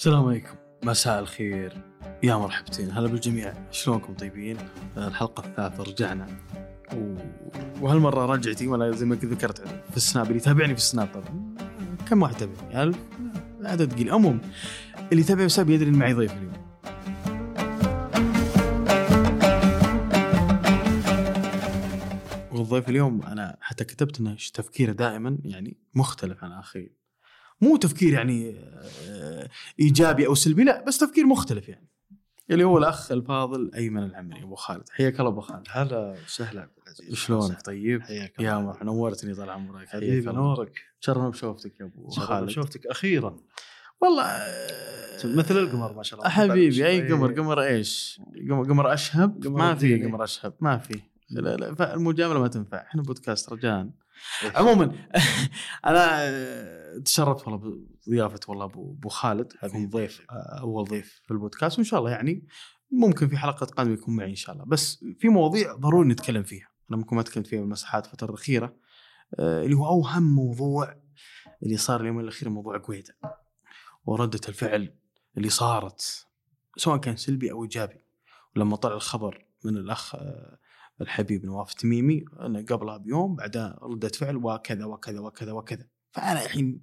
السلام عليكم. مساء الخير. يا مرحبتين. هلا بالجميع. شلونكم طيبين؟ الحلقة الثالثة رجعنا. و... وهالمرة رجعتي ولا زي ما ذكرت في السناب اللي يتابعني في السناب. طبعا كم واحد تابعني؟ ألف؟ عدد قليل. عموما اللي يتابع السناب يدري إن معي ضيف اليوم. والضيف اليوم أنا حتى كتبت إنه تفكيره دائما يعني مختلف عن الاخرين مو تفكير يعني آه، إيجابي أو سلبي لا بس تفكير مختلف يعني. اللي هو الأخ الفاضل أيمن العمري أبو خالد. حياك الله أبو خالد. هلا وسهلا عبد العزيز. شلونك؟ طيب؟ حياك يا الله. مرحبا نورتني طال عمرك. حبيبي. نورك. شرفنا بشوفتك يا أبو خالد خالد. شوفتك أخيرا. والله آه، مثل القمر ما شاء الله. حبيبي أي إيه. قمر قمر إيش؟ قمر, قمر أشهب؟ قمر ما في. قمر أشهب. ما في. لا لا فالمجاملة ما تنفع. إحنا بودكاست رجال. إيه. عموما أنا تشرفت والله بضيافه والله أبو خالد. حبيبي. ضيف آه، اول ضيف في البودكاست وإن شاء الله يعني ممكن في حلقة قادمة يكون معي إن شاء الله. بس في مواضيع ضروري نتكلم فيها. أنا ممكن ما تكلمت فيها بالمساحات الفترة الأخيرة آه، اللي هو اوهم موضوع اللي صار اليومين الاخيره موضوع قويده وردة الفعل اللي صارت سواء كان سلبي أو إيجابي. ولما طلع الخبر من الأخ آه، الحبيب نواف تميمي إنه قبلها بيوم بعدها ردة فعل وكذا وكذا وكذا وكذا. فأنا الحين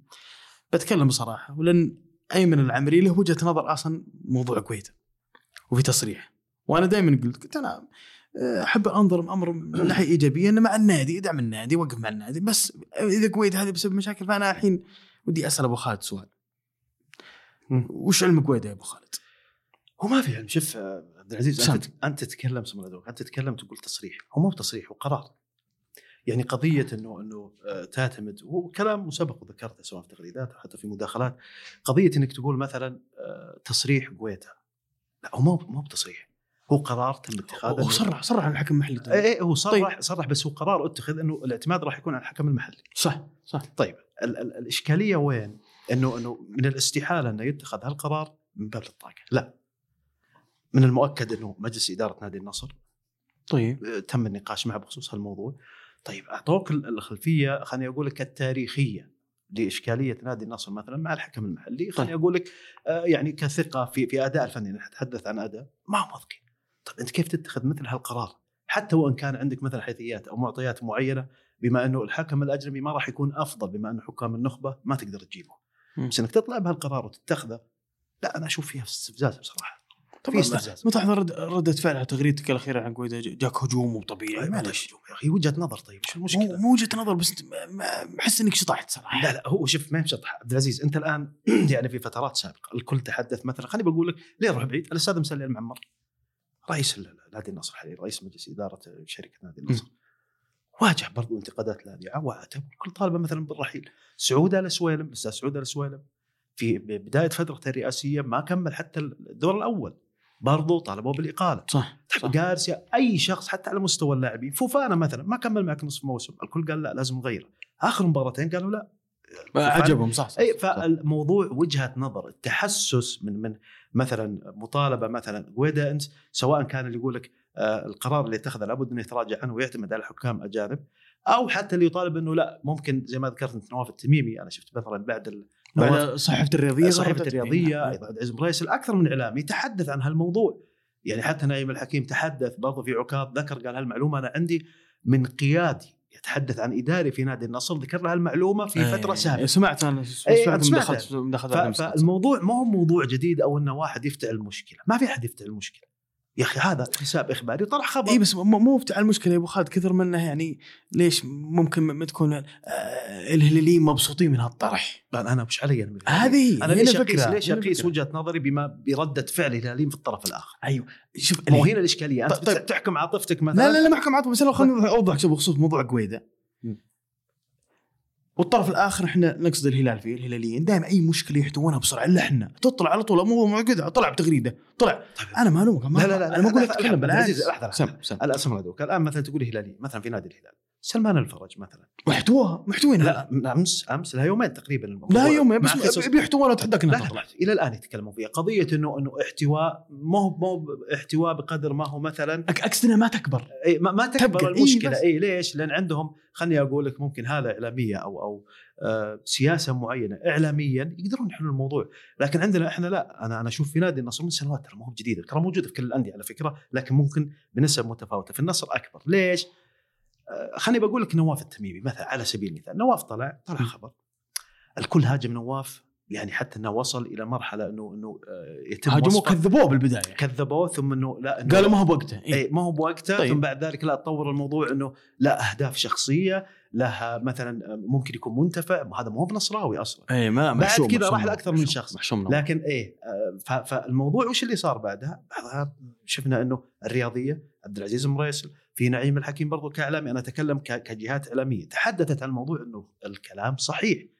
بتكلم بصراحة ولان أيمن العمري له وجهة نظر أصلا موضوع كويت وفي تصريح وأنا دائما قلت قلت أنا آه، أحب أنظر الامر من ناحية إيجابية انه مع النادي ادعم النادي وقف مع النادي بس إذا كويت هذه بسبب مشاكل فأنا الحين ودي أسأل أبو خالد سؤال. وش علم قويده يا أبو خالد؟ هو ما في علم شوف آه، عبد العزيز. أنت أنت تتكلم أنت تتكلم تقول تصريح هو مو تصريح هو قرار يعني قضية إنه إنه آه، تعتمد وهو كلام مسبق وذكرته سواء في تغريدات أو حتى في مداخلات قضية إنك تقول مثلا آه، تصريح قويتا لا هو مو مو بتصريح هو قرار تم اتخاذه هو صرح صرح عن الحكم المحلي اي إيه، هو صرح طيب. صرح بس هو قرار اتخذ إنه الاعتماد راح يكون على الحكم المحلي صح صح طيب ال- ال- الإشكالية وين؟ إنه إنه من الاستحالة إنه يتخذ هالقرار من باب الطاقة، لا. من المؤكد إنه مجلس إدارة نادي النصر طيب آه، تم النقاش معه بخصوص هالموضوع. طيب أعطوك ال- الخلفية خليني أقول لك التاريخية لإشكالية نادي النصر مثلا مع الحكم المحلي، خليني أقول لك آه، يعني كثقة في في أداء الفني نتحدث عن أداء ما هم واثقين. طيب أنت كيف تتخذ مثل هالقرار؟ حتى وإن كان عندك مثلا حيثيات أو معطيات معينة بما أنه الحكم الأجنبي ما راح يكون أفضل بما أنه حكام النخبة ما تقدر تجيبه. بس إنك تطلع بهالقرار وتتخذه لا أنا أشوف فيها استفزاز بصراحة في استفزاز متى تحضر رد- ردة فعل على تغريدتك الأخيرة عن قويدة؟ جاك هجوم مو طبيعي. معلش يا أخي وجهة نظر طيب. شو المشكلة؟ مو وجهة نظر بس ما- ما- أحس إنك شطحت صراحة. لا لا هو شوف ما هي شطحة. عبد العزيز أنت الآن يعني في فترات سابقة الكل تحدث مثلا خليني بقول لك ليه نروح بعيد؟ الأستاذ مسلي المعمر رئيس نادي النصر حاليا رئيس مجلس إدارة شركة نادي النصر. واجه برضو انتقادات لاذعه وعتب الكل طالبة مثلا بالرحيل. سعود آل سويلم الأستاذ سعود آل سويلم في بداية فترته الرئاسية ما كمل حتى الدور الأول. برضو طالبوا بالإقالة. صح صح. جارسيا أي شخص حتى على مستوى اللاعبين. فوفانا مثلا ما كمل معك نصف موسم الكل قال لا لازم نغيره آخر مباراتين قالوا لا. عجبهم صح صح اي. فالموضوع وجهة نظر التحسس من من مثلا مطالبة مثلا قويدا انت سواء كان اللي يقول لك آه القرار اللي اتخذه لابد أنه يتراجع عنه ويعتمد على حكام أجانب أو حتى اللي يطالب إنه لا ممكن زي ما ذكرت أنت نواف التميمي أنا شفت مثلا بعد بعد صحيفة الرياضية صحيفة الرياضية. أيضا عز مريسل أكثر من اعلامي تحدث عن هالموضوع يعني حتى نايم الحكيم تحدث برضه في عكاظ ذكر قال هالمعلومة أنا عندي من قيادي يتحدث عن إداري في نادي النصر ذكر له هالمعلومة في إيه، فترة سابقة سمعت أنا إيه، سمعت سمعت دخلت. فالموضوع ما هو موضوع جديد أو إنه واحد يفتعل المشكلة، ما في أحد يفتعل المشكلة. يا أخي هذا حساب إخباري طرح خبر. إي بس مو مو بتاع المشكلة يا أبو خالد كثر منه يعني ليش ممكن ما تكون آه، الهلاليين مبسوطين من هالطرح؟ لا أنا مش علي أنا هذه أنا ليش اقيس ليش أقيس. وجهة نظري بما بردة فعل الهلاليين في الطرف الآخر؟ أيوه. شوف مو هنا الإشكالية. أنت طيب- طيب. تحكم عاطفتك مثلا لا لا لا ما احكم عاطفه بس لو خليني اوضح بخصوص موضوع قويده. والطرف الآخر إحنا نقصد الهلال فيه الهلاليين دائما اي مشكله يحتوونها بسرعة الا إحنا تطلع على طول مو موجود طلع بتغريده طلع طيب. أنا ما الومك لا لا لا أنا ما أقول لك تتكلم بالعكس لحظه لحظه سم الان مثلا تقول هلالي مثلا في نادي الهلال سلمان الفرج مثلا. محتواها محتوين لا أمس أمس لها يومين تقريبا الموضوع. لا يوم مع بس بيحتواها اتحداك لا انها لا تطلع. إلى الآن يتكلمون فيها. قضية إنه إنه احتواء ما هو ما هو احتواء بقدر ما هو مثلا. اقصد انها ما تكبر. إي ما, ما تكبر تبقى. المشكلة. إي ليش؟ لأن عندهم خلني أقول لك ممكن هذا إعلامية أو أو آه سياسة معينة. اعلاميا يقدرون يحلون الموضوع، لكن عندنا إحنا لا. أنا أنا أشوف في نادي النصر من سنوات ترى ما هو جديده، ترى موجودة في كل الأندية على فكرة، لكن ممكن بنسب متفاوتة، في النصر أكبر، ليش؟ آه خلني بقول لك نواف التميمي مثلا على سبيل المثال، نواف طلع طلع. خبر الكل هاجم نواف يعني حتى إنه وصل إلى مرحلة إنه إنه آه، يتم هاجموه كذبوه بالبداية كذبوه ثم إنه لا إنه قالوا ما هو بوقته إيه. اي ما هو بوقته طيب. ثم بعد ذلك لا تطور الموضوع إنه لا أهداف شخصية لها مثلا ممكن يكون منتفع هذا مو بنصراوي أصلا اي ما بعد كذا راح نوم، لأكثر من شخص. محشوم. لكن إيه آه، فالموضوع وش اللي صار بعدها؟ بعدها شفنا إنه الرياضية عبد العزيز مريسل في نعيم الحكيم برضو كإعلامي أنا أتكلم كجهات إعلامية تحدثت عن الموضوع إنه الكلام صحيح.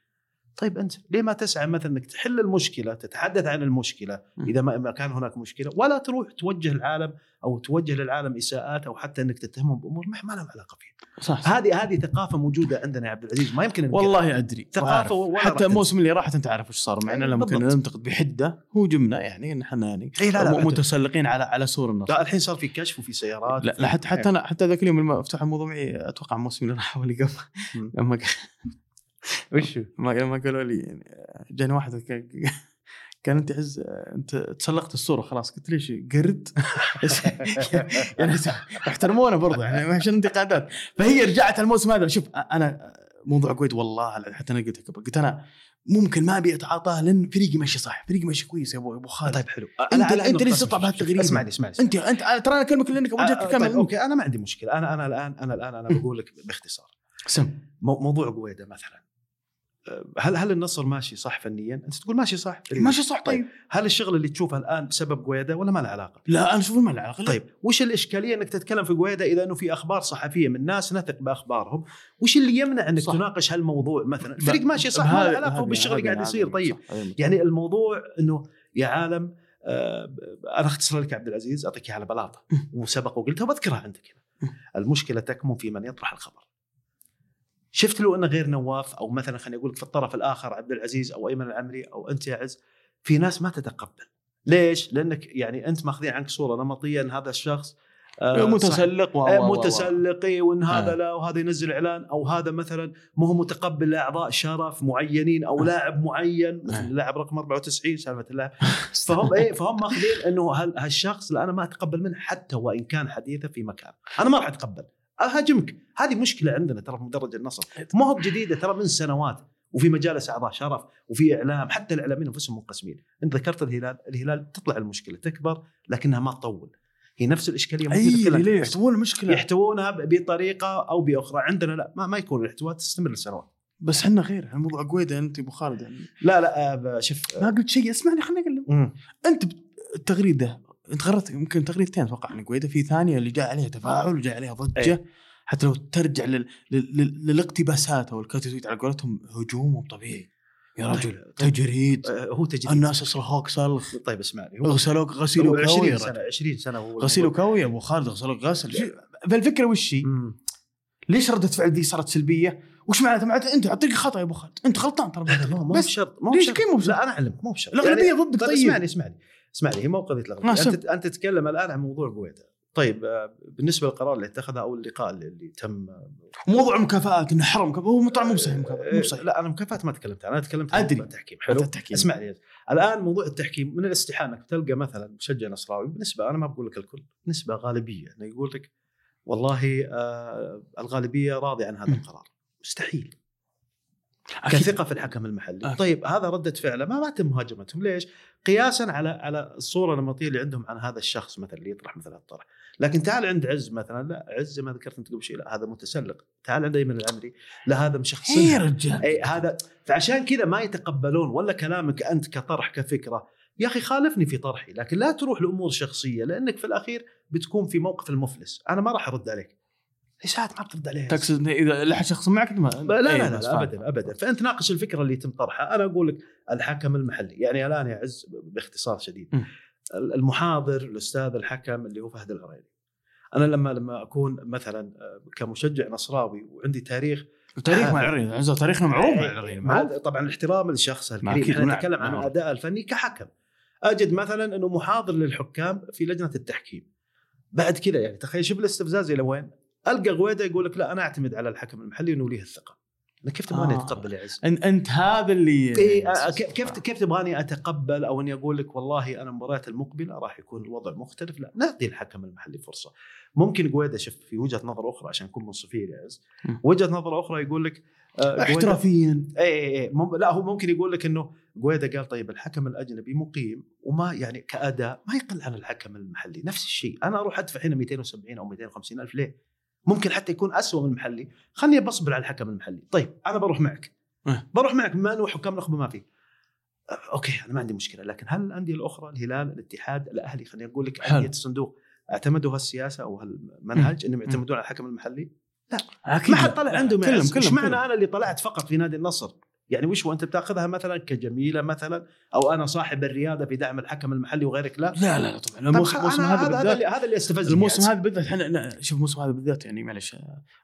طيب أنت ليه ما تسعى مثلا إنك تحل المشكلة تتحدث عن المشكلة. إذا ما كان هناك مشكلة ولا تروح توجه العالم أو توجه للعالم إساءات أو حتى إنك تتهمهم بأمور ما لهم علاقة فيها. صح. هذه هذه ثقافة موجودة عندنا يا عبد العزيز ما يمكن والله أدري وعارف. ولا حتى. الموسم اللي راح أنت عارف وش صار معنا لما كنا. ننتقد بحدة هو جمنا يعني ان إحنا يعني لا لا متسلقين على على سور النصر لا الحين صار في كشف وفي سيارات لا, لا حتى حتى أنا حتى ذاك اليوم لما فتح الموضوع معي أتوقع الموسم اللي راح واللي قبل. لما ق- وش لما لما قالوا لي يعني جاني واحد كان أنت عز أنت تسلقت الصورة خلاص قلت ليش قرد؟ يعني احترمونا برضه يعني عشان انتقادات؟ فهي رجعت الموسم هذا شوف أنا موضوع قويد والله حتى أنا قلت قبل قلت أنا ممكن ما أبي أتعاطاه لأن فريقي ماشي صح فريقي ماشي كويس يا ابو أبو خالد. طيب حلو. أنت- أنت ليش تطلع بهالتغريده؟ اسمعني اسمعني انت انت ترى أنا اكلمك لانك وجهك كامل طيب okay أنا ما عندي مشكلة. أنا أنا الان أنا الان أنا بقول لك باختصار. سم. مو- موضوع قويده مثلا. هل هل النصر ماشي صح فنيا؟ أنت تقول ماشي صح. فنياً. ماشي صح طيب. هل الشغل اللي تشوفه الآن بسبب قويده ولا ما له علاقة؟ لا أنا أشوف ما له علاقة. لا. طيب. وش الإشكالية إنك تتكلم في قويده إذا إنه في أخبار صحفية من ناس نثق بأخبارهم، وش اللي يمنع إنك صح. تناقش هالموضوع مثلا؟ الفريق ماشي صح ما له علاقة بالشغل اللي قاعد يصير. هذا- طيب. هذا يعني الموضوع إنه يا عالم آه أنا أختصر لك عبد العزيز أعطيك إياها على بلاطة. وسبق وقلتها وبذكرها عندك. هنا المشكلة تكمن في من يطرح الخبر. شفت لو إنه غير نواف أو مثلا خليني أقول لك في الطرف الآخر عبد العزيز أو أيمن العمري أو أنت يا عز في ناس ما تتقبل ليش؟ لأنك يعني أنت ماخذين عنك صورة نمطية إن هذا الشخص آه، متسلق و- آه، و- و- متسلقي وإن هذا آه. لا وهذا ينزل إعلان أو هذا مثلا ما هو متقبل لأعضاء شرف معينين أو آه. لاعب معين مثل آه. اللاعب رقم 94 سالفة اللاعب فهم إيه فهم ماخذين إنه هال- هالشخص لا أنا ما أتقبل منه حتى وإن كان حديثه في مكان أنا ما راح أتقبل أهاجمك. هذه مشكلة عندنا ترى في مدرج النصر. ما هو بجديدة ترى من سنوات وفي مجالس أعضاء شرف وفي إعلام حتى الإعلاميين أنفسهم منقسمين أنت ذكرت الهلال الهلال تطلع المشكلة تكبر لكنها ما تطول. هي نفس الإشكالية موجوده ليه. يحتوون المشكلة. يحتوونها بطريقة أو بأخرى. عندنا لا ما, ما يكون الاحتواء تستمر لسنوات. بس إحنا غير الموضوع قويدة أنت أبو خالد. يعني لا لا شوف ما قلت شيء. اسمعني خليني اكلم مم. أنت التغريدة انت غردت يمكن تغريدتين أتوقع. عن قويده في ثانية اللي جاء عليها تفاعل وجاء عليها ضجة. أي. حتى لو ترجع لل... لل... لل... للاقتباسات أو تويت على قولتهم هجوم مو طبيعي. يا رجل طيب، طيب. تجريد. آه، هو تجريد. الناس صرخوك صرخ. طيب اسمعني غسلوك غسيل هو وكوي 20 يا سنة رجل 20 سنة هو غسيل وكوي يا أبو خالد غسلوك غسل. فالفكرة وش هي؟ ليش ردة فعل ذي صارت سلبية؟ وش معناته؟ معناته أنت على طريق خطأ يا أبو خالد، أنت غلطان ترى. بس بشرط مو ليش بشرط. مو بشرط؟ لا أنا أعلمك مو بشرط. الأغلبية ضدك طيب طيب. اسمعني. اسمعني اسمعني هي مو قضية آه، الاغلبيه. انت أنت تتكلم الآن عن موضوع قويته طيب آه، بالنسبة للقرار اللي اتخذه أو اللقاء اللي, اللي تم موضوع المكافآت إنه حرم مكافآت. هو طبعا مو بصحيح مكافآت مو آه، بصحيح لا أنا مكافآت ما تكلمت عنها. أنا تكلمت عن. موضوع التحكيم. حلو؟ التحكيم. اسمعني الآن موضوع التحكيم من الاستحالة إنك تلقى مثلا مشجع نصراوي بنسبه أنا ما بقول لك الكل نسبه غالبية إنه يقول لك والله آه الغالبية راضيه عن هذا. القرار. مستحيل. أكيد. كثقة في الحكم المحلي. أكيد. طيب هذا ردة فعله ما ما تم مهاجمتهم. ليش؟ قياسا على على الصورة النمطية اللي عندهم عن هذا الشخص مثلا اللي يطرح مثل الطرح. لكن تعال عند عز مثلا. لا عز زي ما ذكرت أنت قبل شيء. لا هذا متسلق. تعال عند أيمن العمري. لا هذا اي مشخصنها يا رجال أي هذا فعشان كذا ما يتقبلون ولا كلامك أنت كطرح كفكرة. يا أخي خالفني في طرحي لكن لا تروح لأمور شخصية لأنك في الأخير بتكون في موقف المفلس. أنا ما راح أرد عليك. ساعات ما بترد عليها. تقصد إذا لحد شخص معك ما لا لا إيه، لا, لا. ابدا ابدا. فأنت ناقش الفكرة اللي يتم طرحها. أنا أقول لك الحكم المحلي. يعني الآن يا عز باختصار شديد. م. المحاضر الأستاذ الحكم اللي هو فهد العريري أنا لما لما أكون مثلا آه، كمشجع نصراوي وعندي تاريخ وتاريخ مع العرين تاريخنا معروف مع العرين مع. طبعا الاحترام للشخص الكريم. إحنا نتكلم عن نعم. اداء الفني كحكم. أجد مثلا إنه محاضر للحكام في لجنة التحكيم. بعد كذا يعني تخيل شوف الاستفزاز إلى وين؟ ألقى غويدا يقول لك لا أنا أعتمد على الحكم المحلي إنه ليه الثقه أنا كيف تبغاني آه. أتقبل يا عز؟ انت أنت هذا اللي إيه آه، كيف كيف كيف تبغاني أتقبل أو إني أقول لك والله أنا المباريات المقبلة راح يكون الوضع مختلف لا نعطي الحكم المحلي فرصة ممكن قويدا شوف في وجهة نظر أخرى عشان نكون منصفين يا عز. وجهة نظر أخرى يقول لك آه، احترافيا اي اي اي مم... لا هو ممكن يقول لك إنه قويدا قال طيب الحكم الأجنبي مقيم وما يعني كأداء ما يقل عن الحكم المحلي نفس الشيء أنا أروح أدفع هنا 270 أو 250 ألف ليه؟ ممكن حتى يكون أسوأ من المحلي خلني بصبر على الحكم المحلي طيب أنا بروح معك. أه. بروح معك بما إنه حكام نخبه ما في. أه، أوكي أنا ما عندي مشكلة. لكن هل الأندية الأخرى الهلال الاتحاد الأهلي خليني أقول لك. أندية الصندوق اعتمدوا هالسياسة أو هالمنهج إنهم يعتمدون على الحكم المحلي؟ أكيد. ما حد طلع كلهم إيش معنى كلهم. أنا اللي طلعت فقط في نادي النصر؟ يعني وش هو أنت بتاخذها مثلا كجميلة مثلا؟ أو أنا صاحب الرياده في دعم الحكم المحلي وغيرك؟ لا. لا لا لا طبعا. طب الموسم أنا هذا بالذات اللي هذا اللي يستفزني الموسم يعني. هذا بالذات إحنا شوف الموسم هذا بالذات يعني معلش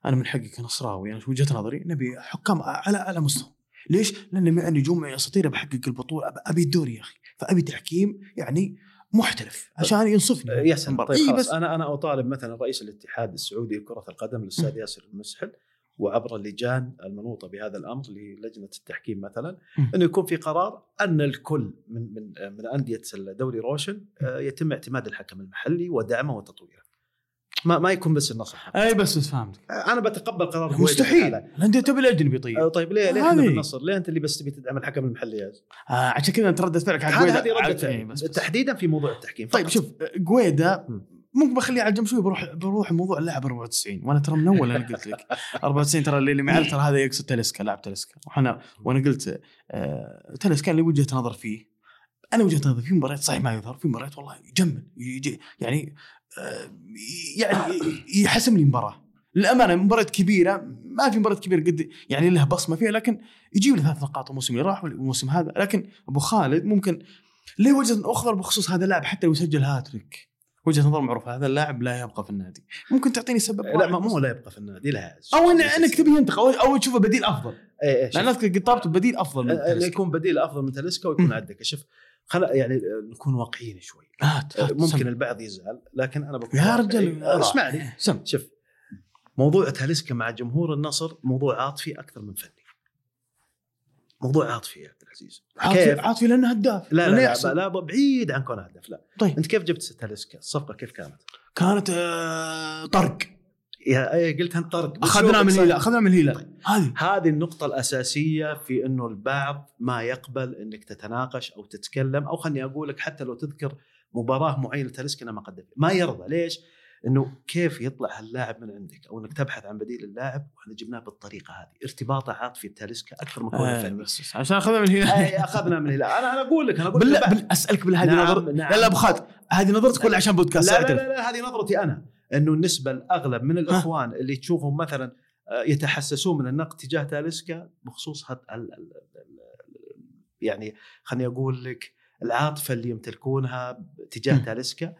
أنا من حقي كنصراوي أنا وجهة نظري نبي حكام على اعلى مستوى. ليش؟ لأن معي نجوم معي أساطير بحقق البطولة أبي الدوري يا أخي. فأبي تحكيم يعني محترف عشان ينصفني. يا سلام المباراة. طيب خلاص. بس أنا أنا أطالب مثلا رئيس الاتحاد السعودي لكرة القدم الأستاذ ياسر المسحل وعبر اللجان المنوطة بهذا الأمر للجنه التحكيم مثلا. إنه يكون في قرار أن الكل من من من أندية الدوري روشن آه، يتم اعتماد الحكم المحلي ودعمه وتطويره. ما ما يكون بس النصر أي بس بس فهمتك أنا بتقبل قرار مستحيل. الانديه تبي الاجنبي آه، طيب طيب ليه ليه إحنا. بالنصر؟ ليه أنت اللي بس تبي تدعم الحكم المحلي يا؟ آه عشان كذا انت ردت فعلك على هذه قويدا هذه بس. تحديدا في موضوع التحكيم طيب فقط. شوف قويدا. ممكن بخليه على جنب شوي بروح بروح موضوع اللاعب 94 وأنا ترى من أول أنا قلت لك. 94 ترى اللي معي ترى هذا يقصد تلسكا لاعب تلسكا. وأنا وأنا قلت آه تلسكا اللي وجهة نظر فيه. أنا وجهة نظري في مباريات صحيح ما يظهر في مباريات والله يجمل يجي يعني آه يعني يحسم لي مباراة. للأمانة مباراة كبيرة ما في مباراة كبيرة قد يعني له بصمة فيها لكن يجيب لي ثلاث نقاط الموسم اللي راح والموسم هذا. لكن أبو خالد ممكن ليه وجهة أخرى بخصوص هذا اللاعب حتى لو سجل هاتريك؟ وجهة نظر معروفة هذا اللاعب لا يبقى في النادي ممكن تعطيني سبب لا ما؟ مو لا يبقى في النادي لا. أو إن انك تبي ينتقل أو تشوفه بديل أفضل إيه شوف. لأن أذكر قد طلبت بديل أفضل من آه، تلسكا. يكون بديل أفضل من تلسكا ويكون. عندك شوف خل يعني آه، نكون واقعيين شوي هات هات ممكن سم. البعض يزعل لكن أنا بكون يا. رجال آه، اسمعني سم شوف موضوع تاليسكا مع جمهور النصر موضوع عاطفي أكثر من فني موضوع عاطفي العزيز عاطفي كيف؟ عاطفي لأنه هداف لا لأنه لا, يحسب. لا, لا بعيد عن كون هدف لا. طيب. أنت كيف جبت تاليسكا؟ الصفقه كيف كانت؟ كانت آه طرق. يا إيه، قلت انت طرق. اخذنا من الهلال. اخذنا من الهلال. هذه. هذه النقطة الأساسية في أنه البعض ما يقبل أنك تتناقش أو تتكلم أو خلني أقول لك حتى لو تذكر مباراة معينة تلسكنا ما قدم ما يرضى. ليش؟ أنه كيف يطلع هاللاعب من عندك؟ أو أنك تبحث عن بديل اللاعب وإحنا جبناه بالطريقة هذه. ارتباطه عاطفي بتاليسكا أكثر من كونه آه فني بس, عشان أخذنا من الهلال أي أخذنا من الهلال أنا أنا أقول لك أنا أقول لك بال- أسألك بالله هذه نعم، نظر نعم. لا لا أبو خالد هذه نظرتك ولا عشان بودكاست لا لا. لا, لا هذه نظرتي أنا. أنه النسبة الأغلب من الإخوان اللي تشوفهم مثلا آه، يتحسسون من النقد تجاه تاليسكا بخصوص هاد ال ال ال يعني خليني أقول لك العاطفة اللي يمتلكونها تجاه. تاليسكا.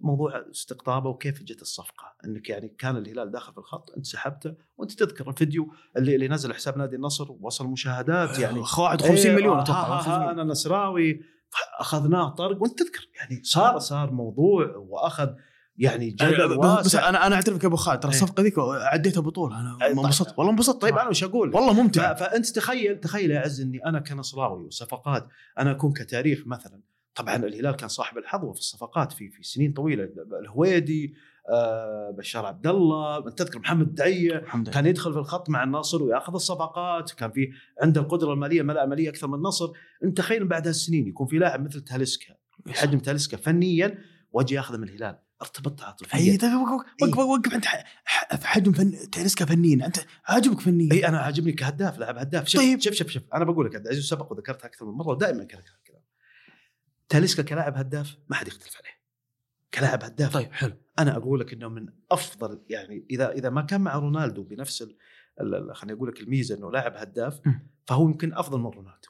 موضوع استقطابه وكيف جت الصفقة. إنك يعني كان الهلال داخل في الخط أنت سحبته وأنت تذكر الفيديو اللي, اللي نزل حساب نادي النصر ووصل مشاهدات يعني واحد 50 إيه، مليون آه، أتوقع آه، 50 آه،. أنا نصراوي اخذناه طرق وأنت تذكر. يعني صار صار موضوع وأخذ يعني جدل أنا- بس واسع أنا أنا أعترف لك يا ابو خالد ترى إيه. الصفقة ذيك عديتها بطولة. أنا طيب. انبسطت والله انبسطت. طيب أنا وش أقول؟ والله ممتع. فأنت تخيل تخيل يا عز إني أنا كنصراوي وصفقات أنا أكون كتاريخ مثلا طبعا الهلال كان صاحب الحظوة في الصفقات في في سنين طويلة الهويدي آه بشار عبد الله انت تذكر محمد دعية الحمد لله كان يدخل في الخط مع النصر ويأخذ الصفقات كان في عنده القدرة المالية ملاءه مالية أكثر من النصر. أنت تخيل بعد هالسنين يكون في لاعب مثل تاليسكا بحجم تاليسكا فنيا واجي يأخذه من الهلال. ارتبطت أي عاطفيا طيب وقف إيه. وقف في حجم فن تيرسكا فنيا أنت عاجبك فنيا. أي أنا عاجبني كهداف لاعب هداف. شوف طيب. شوف شوف شوف أنا بقول لك عبد العزيز سبق وذكرتها أكثر من مرة ودائما كذا. تاليسكا كلاعب هداف؟ ما حد يختلف عليه. كلاعب هداف. طيب حلو. أنا أقول لك إنه من أفضل يعني إذا إذا ما كان مع رونالدو بنفس خليني أقول لك الميزة إنه لاعب هداف. فهو يمكن أفضل من رونالدو.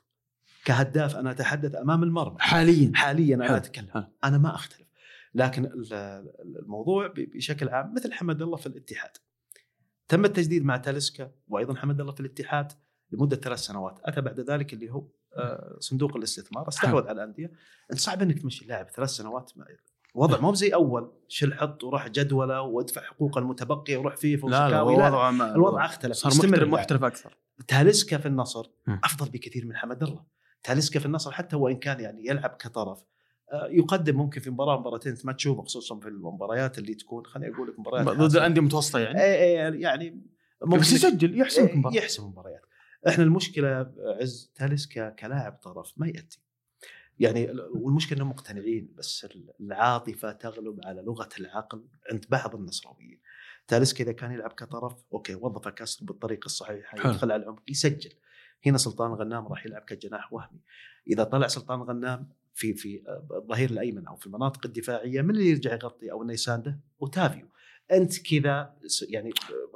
كهداف أنا أتحدث أمام المرمى. حاليا. حاليا حلو. أنا أتكلم. حلو. أنا ما أختلف. لكن ال- ال- الموضوع بشكل عام مثل حمد الله في الاتحاد. تم التجديد مع تاليسكا وأيضا حمد الله في الاتحاد لمدة ثلاث سنوات. أتى بعد ذلك اللي هو صندوق الاستثمار. استحوذ على الأندية. انت صعب إنك تمشي لاعب ثلاث سنوات ما- وضع مو زي أول. شل حط وروح جدولة وادفع حقوق المتبقيه وروح فيه لا لا لا, الوضع اختلف. صار محترف. محترف أكثر. تاليسكا في النصر. أفضل بكثير من حمد الله. تاليسكا في النصر حتى وإن كان يعني يلعب كطرف آه، يقدم ممكن في مباراة مباراتين ما تشوفه خصوصا في المباريات اللي تكون خليني أقول لك مباريات ضد. الأندية المتوسطه يعني؟ اي اي يعني بس يسجل إيه،. يحسم مباريات. إحنا المشكلة عز تاليسكا كلاعب طرف ما يأتي. يعني ال- والمشكلة إنهم مقتنعين بس العاطفة تغلب على لغة العقل عند بعض النصراويين. تاليسكا اذا كان يلعب كطرف okay وظف كاسترو بالطريقة الصحيحة. يدخل على العمق يسجل. هنا سلطان غنام راح يلعب كجناح وهمي. إذا طلع سلطان غنام في في الظهير الأيمن أو في المناطق الدفاعية من اللي يرجع يغطي أو إنه يسانده؟ أوتافيو. أنت كذا يعني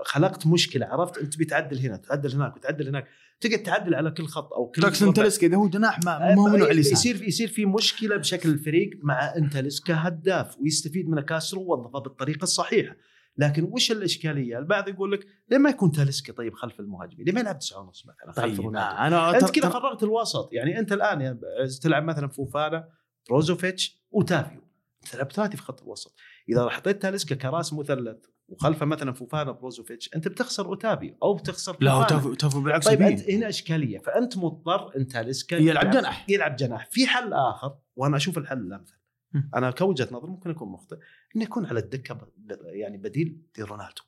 خلقت مشكلة عرفت أنت بتعدل هنا تعدل هناك وتعدل هناك تقعد تعدل على كل خط أو كل ربع. تلسكا إذا هو جناح ما ما هو على اليسار يصير يصير في مشكلة بشكل الفريق مع إنتلس كهداف ويستفيد من كاسرو ووظفه بالطريقة الصحيحة لكن وش الإشكالية؟ البعض يقول لك ليه ما يكون تاليسكا طيب خلف المهاجمين؟ ليه ما يلعب تسعة ونص مثلا خلف طيب؟ آه، أنا أنت كذا فرغت الوسط يعني أنت الآن يعني تلعب مثلا فوفانا بروزوفيتش وأوتافيو تلعب ثلاثي في خط الوسط إذا حطيت تاليسكا كراس مثلث وخلفه مثلا فوفانا بروزوفيتش أنت بتخسر اوتافيو أو بتخسر أوتافيو بالعكس طيب. أنت هنا إشكالية فأنت مضطر أنت تاليسكا يلعب جناح. يلعب جناح. في حل آخر وأنا أشوف الحل الأمثل. أنا كوجهة نظر ممكن أكون مخطئ إنه يكون على الدكة يعني بديل لرونالدو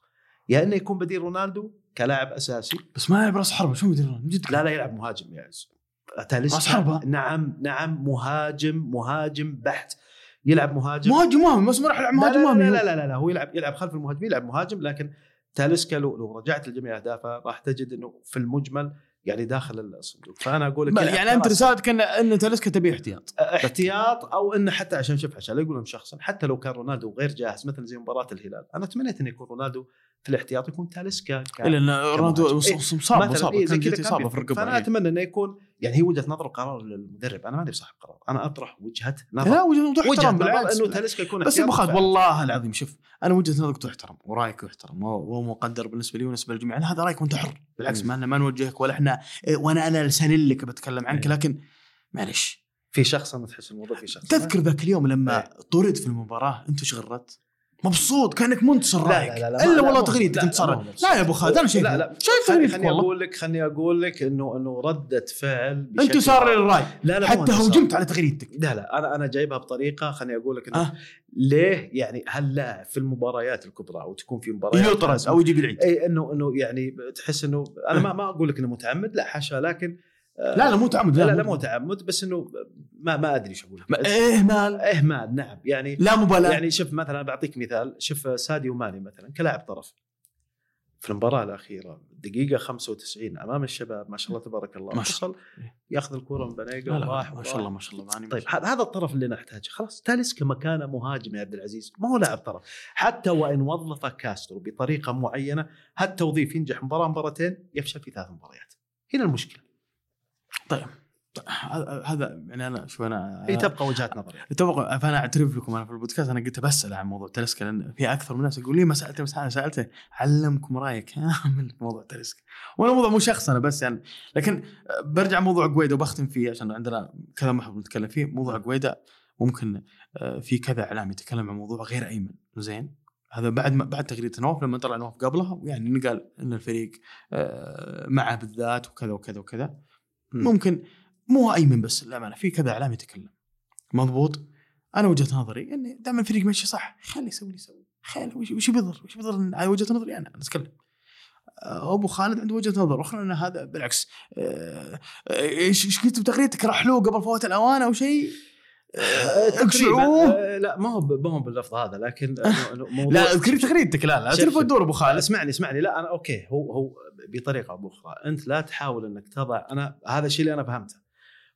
يا إنه يكون بديل رونالدو كلاعب أساسي. بس ما يلعب راس حربة شو من جد. لا لا يلعب مهاجم يا عز. تاليسكا راس حربة. نعم نعم مهاجم مهاجم بحت. يلعب مهاجم مهاجم مهمي بس ما راح يلعب لا مهاجم لا, لا, هو. لا, لا, لا, لا هو يلعب يلعب خلف المهاجم يلعب مهاجم لكن تاليسكا لو, لو رجعت لجميع أهدافه راح تجد إنه في المجمل يعني داخل الصندوق فأنا أقول لك يلعب يعني أنت. رسالتك إن إن تلسكا تبي احتياط احتياط أو إنه حتى عشان شوف عشان لا يقولون شخصا حتى لو كان رونالدو غير جاهز مثل زي مباراة الهلال أنا تمنيت انه يكون رونالدو في الاحتياط يكون تاليسكا ك- إلا إن رونالدو مصاب مثلاً مصاب إيه كان جت اصابه في بيفرق. فأنا الرقبه إيه. أتمنى إنه يكون يعني هي وجهة نظر وقرار للمدرب. أنا ماني بصاحب قرار أنا أطرح وجهة نظر. لا وجهة نظر وجهة نظر بالعكس. إنه تاليسكا يكون بس أبو خالد والله العظيم شوف أنا وجهة نظرك تحترم ورأيك يحترم وهو مقدر بالنسبة لي وبالنسبه للجميع. هذا رأيك وأنت حر. بالعكس. ما ما نوجهك ولا إحنا وأنا أنا لسان لك بتكلم عنك. لكن معلش. في شخص أنا تحس الموضوع في شخص. تذكر ذاك اليوم لما إيه. طرد في المباراة أنت إيش غردت؟ مبسوط كأنك منتصر لا رايك. لا لا, لا إلا لا والله مو- تغريدك لا، لا, لا يا أبو خالد أنا شايف لا لا شايف خليني أقول لك خليني أقول لك إنه إنه ردة فعل انتصار للراي. لا لا حتى. هجمت على تغريدتك. لا لا أنا أنا جايبها بطريقة خليني أقول لك إنه آه. ليه يعني هل لاعب في المباريات الكبرى أو تكون في مباريات يطرد أو يجيب العيد اي إنه إنه يعني تحس إنه أنا ما ما أقول لك إنه متعمد لا حاشا لكن لا لا مو تعمد لا لا, لا مو تعمد بس إنه ما ما أدري شو أقول. اهمال اهمال نعم يعني لا مبالاة. يعني شوف مثلا بعطيك مثال شوف ساديو ماني مثلا كلاعب طرف. في المباراة الأخيرة دقيقة 95 أمام الشباب ما شاء الله تبارك الله ما شاء وصل يأخذ الكرة من لا وراح ما. شاء الله ما شاء الله ماني طيب هذا الطرف اللي نحتاجه خلاص تاليسكا مكانه مهاجم يا عبد العزيز ما هو لاعب طرف. حتى وإن وظف كاسترو بطريقة معينة هالتوظيف ينجح مباراة مباراتين يفشل في ثلاث مباريات. هنا المشكلة. طيب. هذا يعني أنا شوف أنا هي تبقى وجهات نظر. تبغى فأنا أعترف لكم أنا في البودكاست. أنا قلت بسأل عن موضوع تلسكا لأن في أكثر من ناس يقول لي ما سالته بس أنا سالته علمكم رايك من موضوع تلسكا وأنا موضوع مو شخص أنا بس يعني لكن برجع موضوع قويدا وبختم فيه عشان عندنا كذا محور نتكلم فيه. موضوع قويدا ممكن آه، في كذا إعلام يتكلم عن موضوع غير أيمن. زين؟ هذا بعد ما بعد تغريدة نواف لما طلع نواف قبلها يعني نقال إن الفريق آه، معه بالذات وكذا وكذا وكذا. ممكن مو أيمن بس للأمانة في كذا إعلام يتكلم. مضبوط؟ أنا وجهة نظري اني دام الفريق ماشي صح خلي يسوي اللي يسوي خلي وش بيضر وش بيضر على وجهة نظري أنا أتكلم. آه، أبو خالد عنده وجهة نظر أخرى إن هذا بالعكس. آه، آه، إيش إيش قلت بتغريدتك راح قبل فوات الأوان أو شيء؟ آه، تقريبا. اقشعوه آه، لا ما هو ما هو باللفظ هذا لكن موضوع لا اذكر تغريدتك لا لا تلف الدور أبو خالد. اسمعني اسمعني. لا أنا أوكي. هو هو بطريقة أو باخرى أنت لا تحاول إنك تضع أنا هذا الشيء اللي أنا فهمته.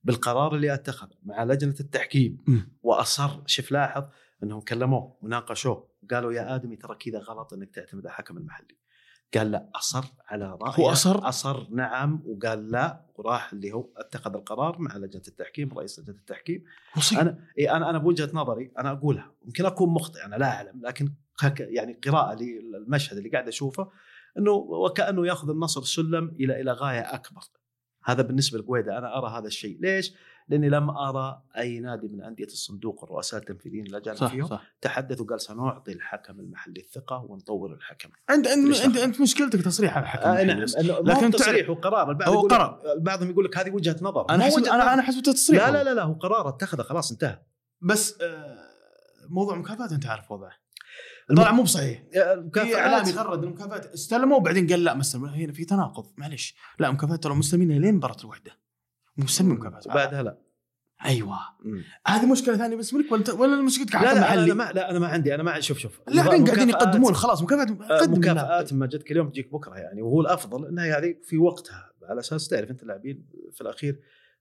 بالقرار اللي أتخذه مع لجنة التحكيم. واصر شوف لاحظ إنهم كلموه وناقشوه. وقالوا يا آدمي ترى كذا غلط إنك تعتمد على الحكم المحلي. قال لا أصر على رأيه هو أصر؟ أصر نعم وقال لا وراح اللي هو اتخذ القرار مع لجنة التحكيم رئيس لجنة التحكيم مصيب أنا إيه أنا أنا بوجهة نظري أنا أقولها يمكن أكون مخطئ أنا لا أعلم لكن يعني قراءة للمشهد اللي قاعد أشوفه إنه وكأنه يأخذ النصر سلم إلى إلى غاية أكبر هذا بالنسبة لقويدة أنا أرى هذا الشيء ليش؟ لأني لم أرى أي نادي من أندية الصندوق والرؤساء التنفيذيين الاجانب صح فيهم صح. تحدث وقال سنعطي الحكم المحلي الثقة ونطور الحكم. أنت أنت أنت, مشكلتك تصريح على الحكم آه المحلي نعم لكن تصريح وقرار. البعض هو يقول قرار. بعضهم يقول لك هذه وجهة نظر. أنا حسب وجهة أنا. أنا حسبته تصريح لا لا لا لا هو قرار اتخذه خلاص انتهى. بس آه، موضوع مكافآت أنت عارف وضعه. طلع مو بصحيح. في إعلام يغرد المكافآت. استلموا وبعدين قال لا ما استلموا هنا في تناقض. معلش لا مكافآت ترى مستلمين لين مباراة الوحدة. مستلمين مكافآت وبعدها لا. أيوه. هذه مشكلة ثانية بس منك ولا ولا مشكلتك لا حكم لا أنا محلي ما لا أنا ما عندي أنا ما شوف شوف. اللاعبين قاعدين يقدمون خلاص مكافآت آه، قدم. مكافآت ما جتك اليوم تجيك بكرة يعني وهو الأفضل انها يعني في وقتها على أساس تعرف أنت اللاعبين في الأخير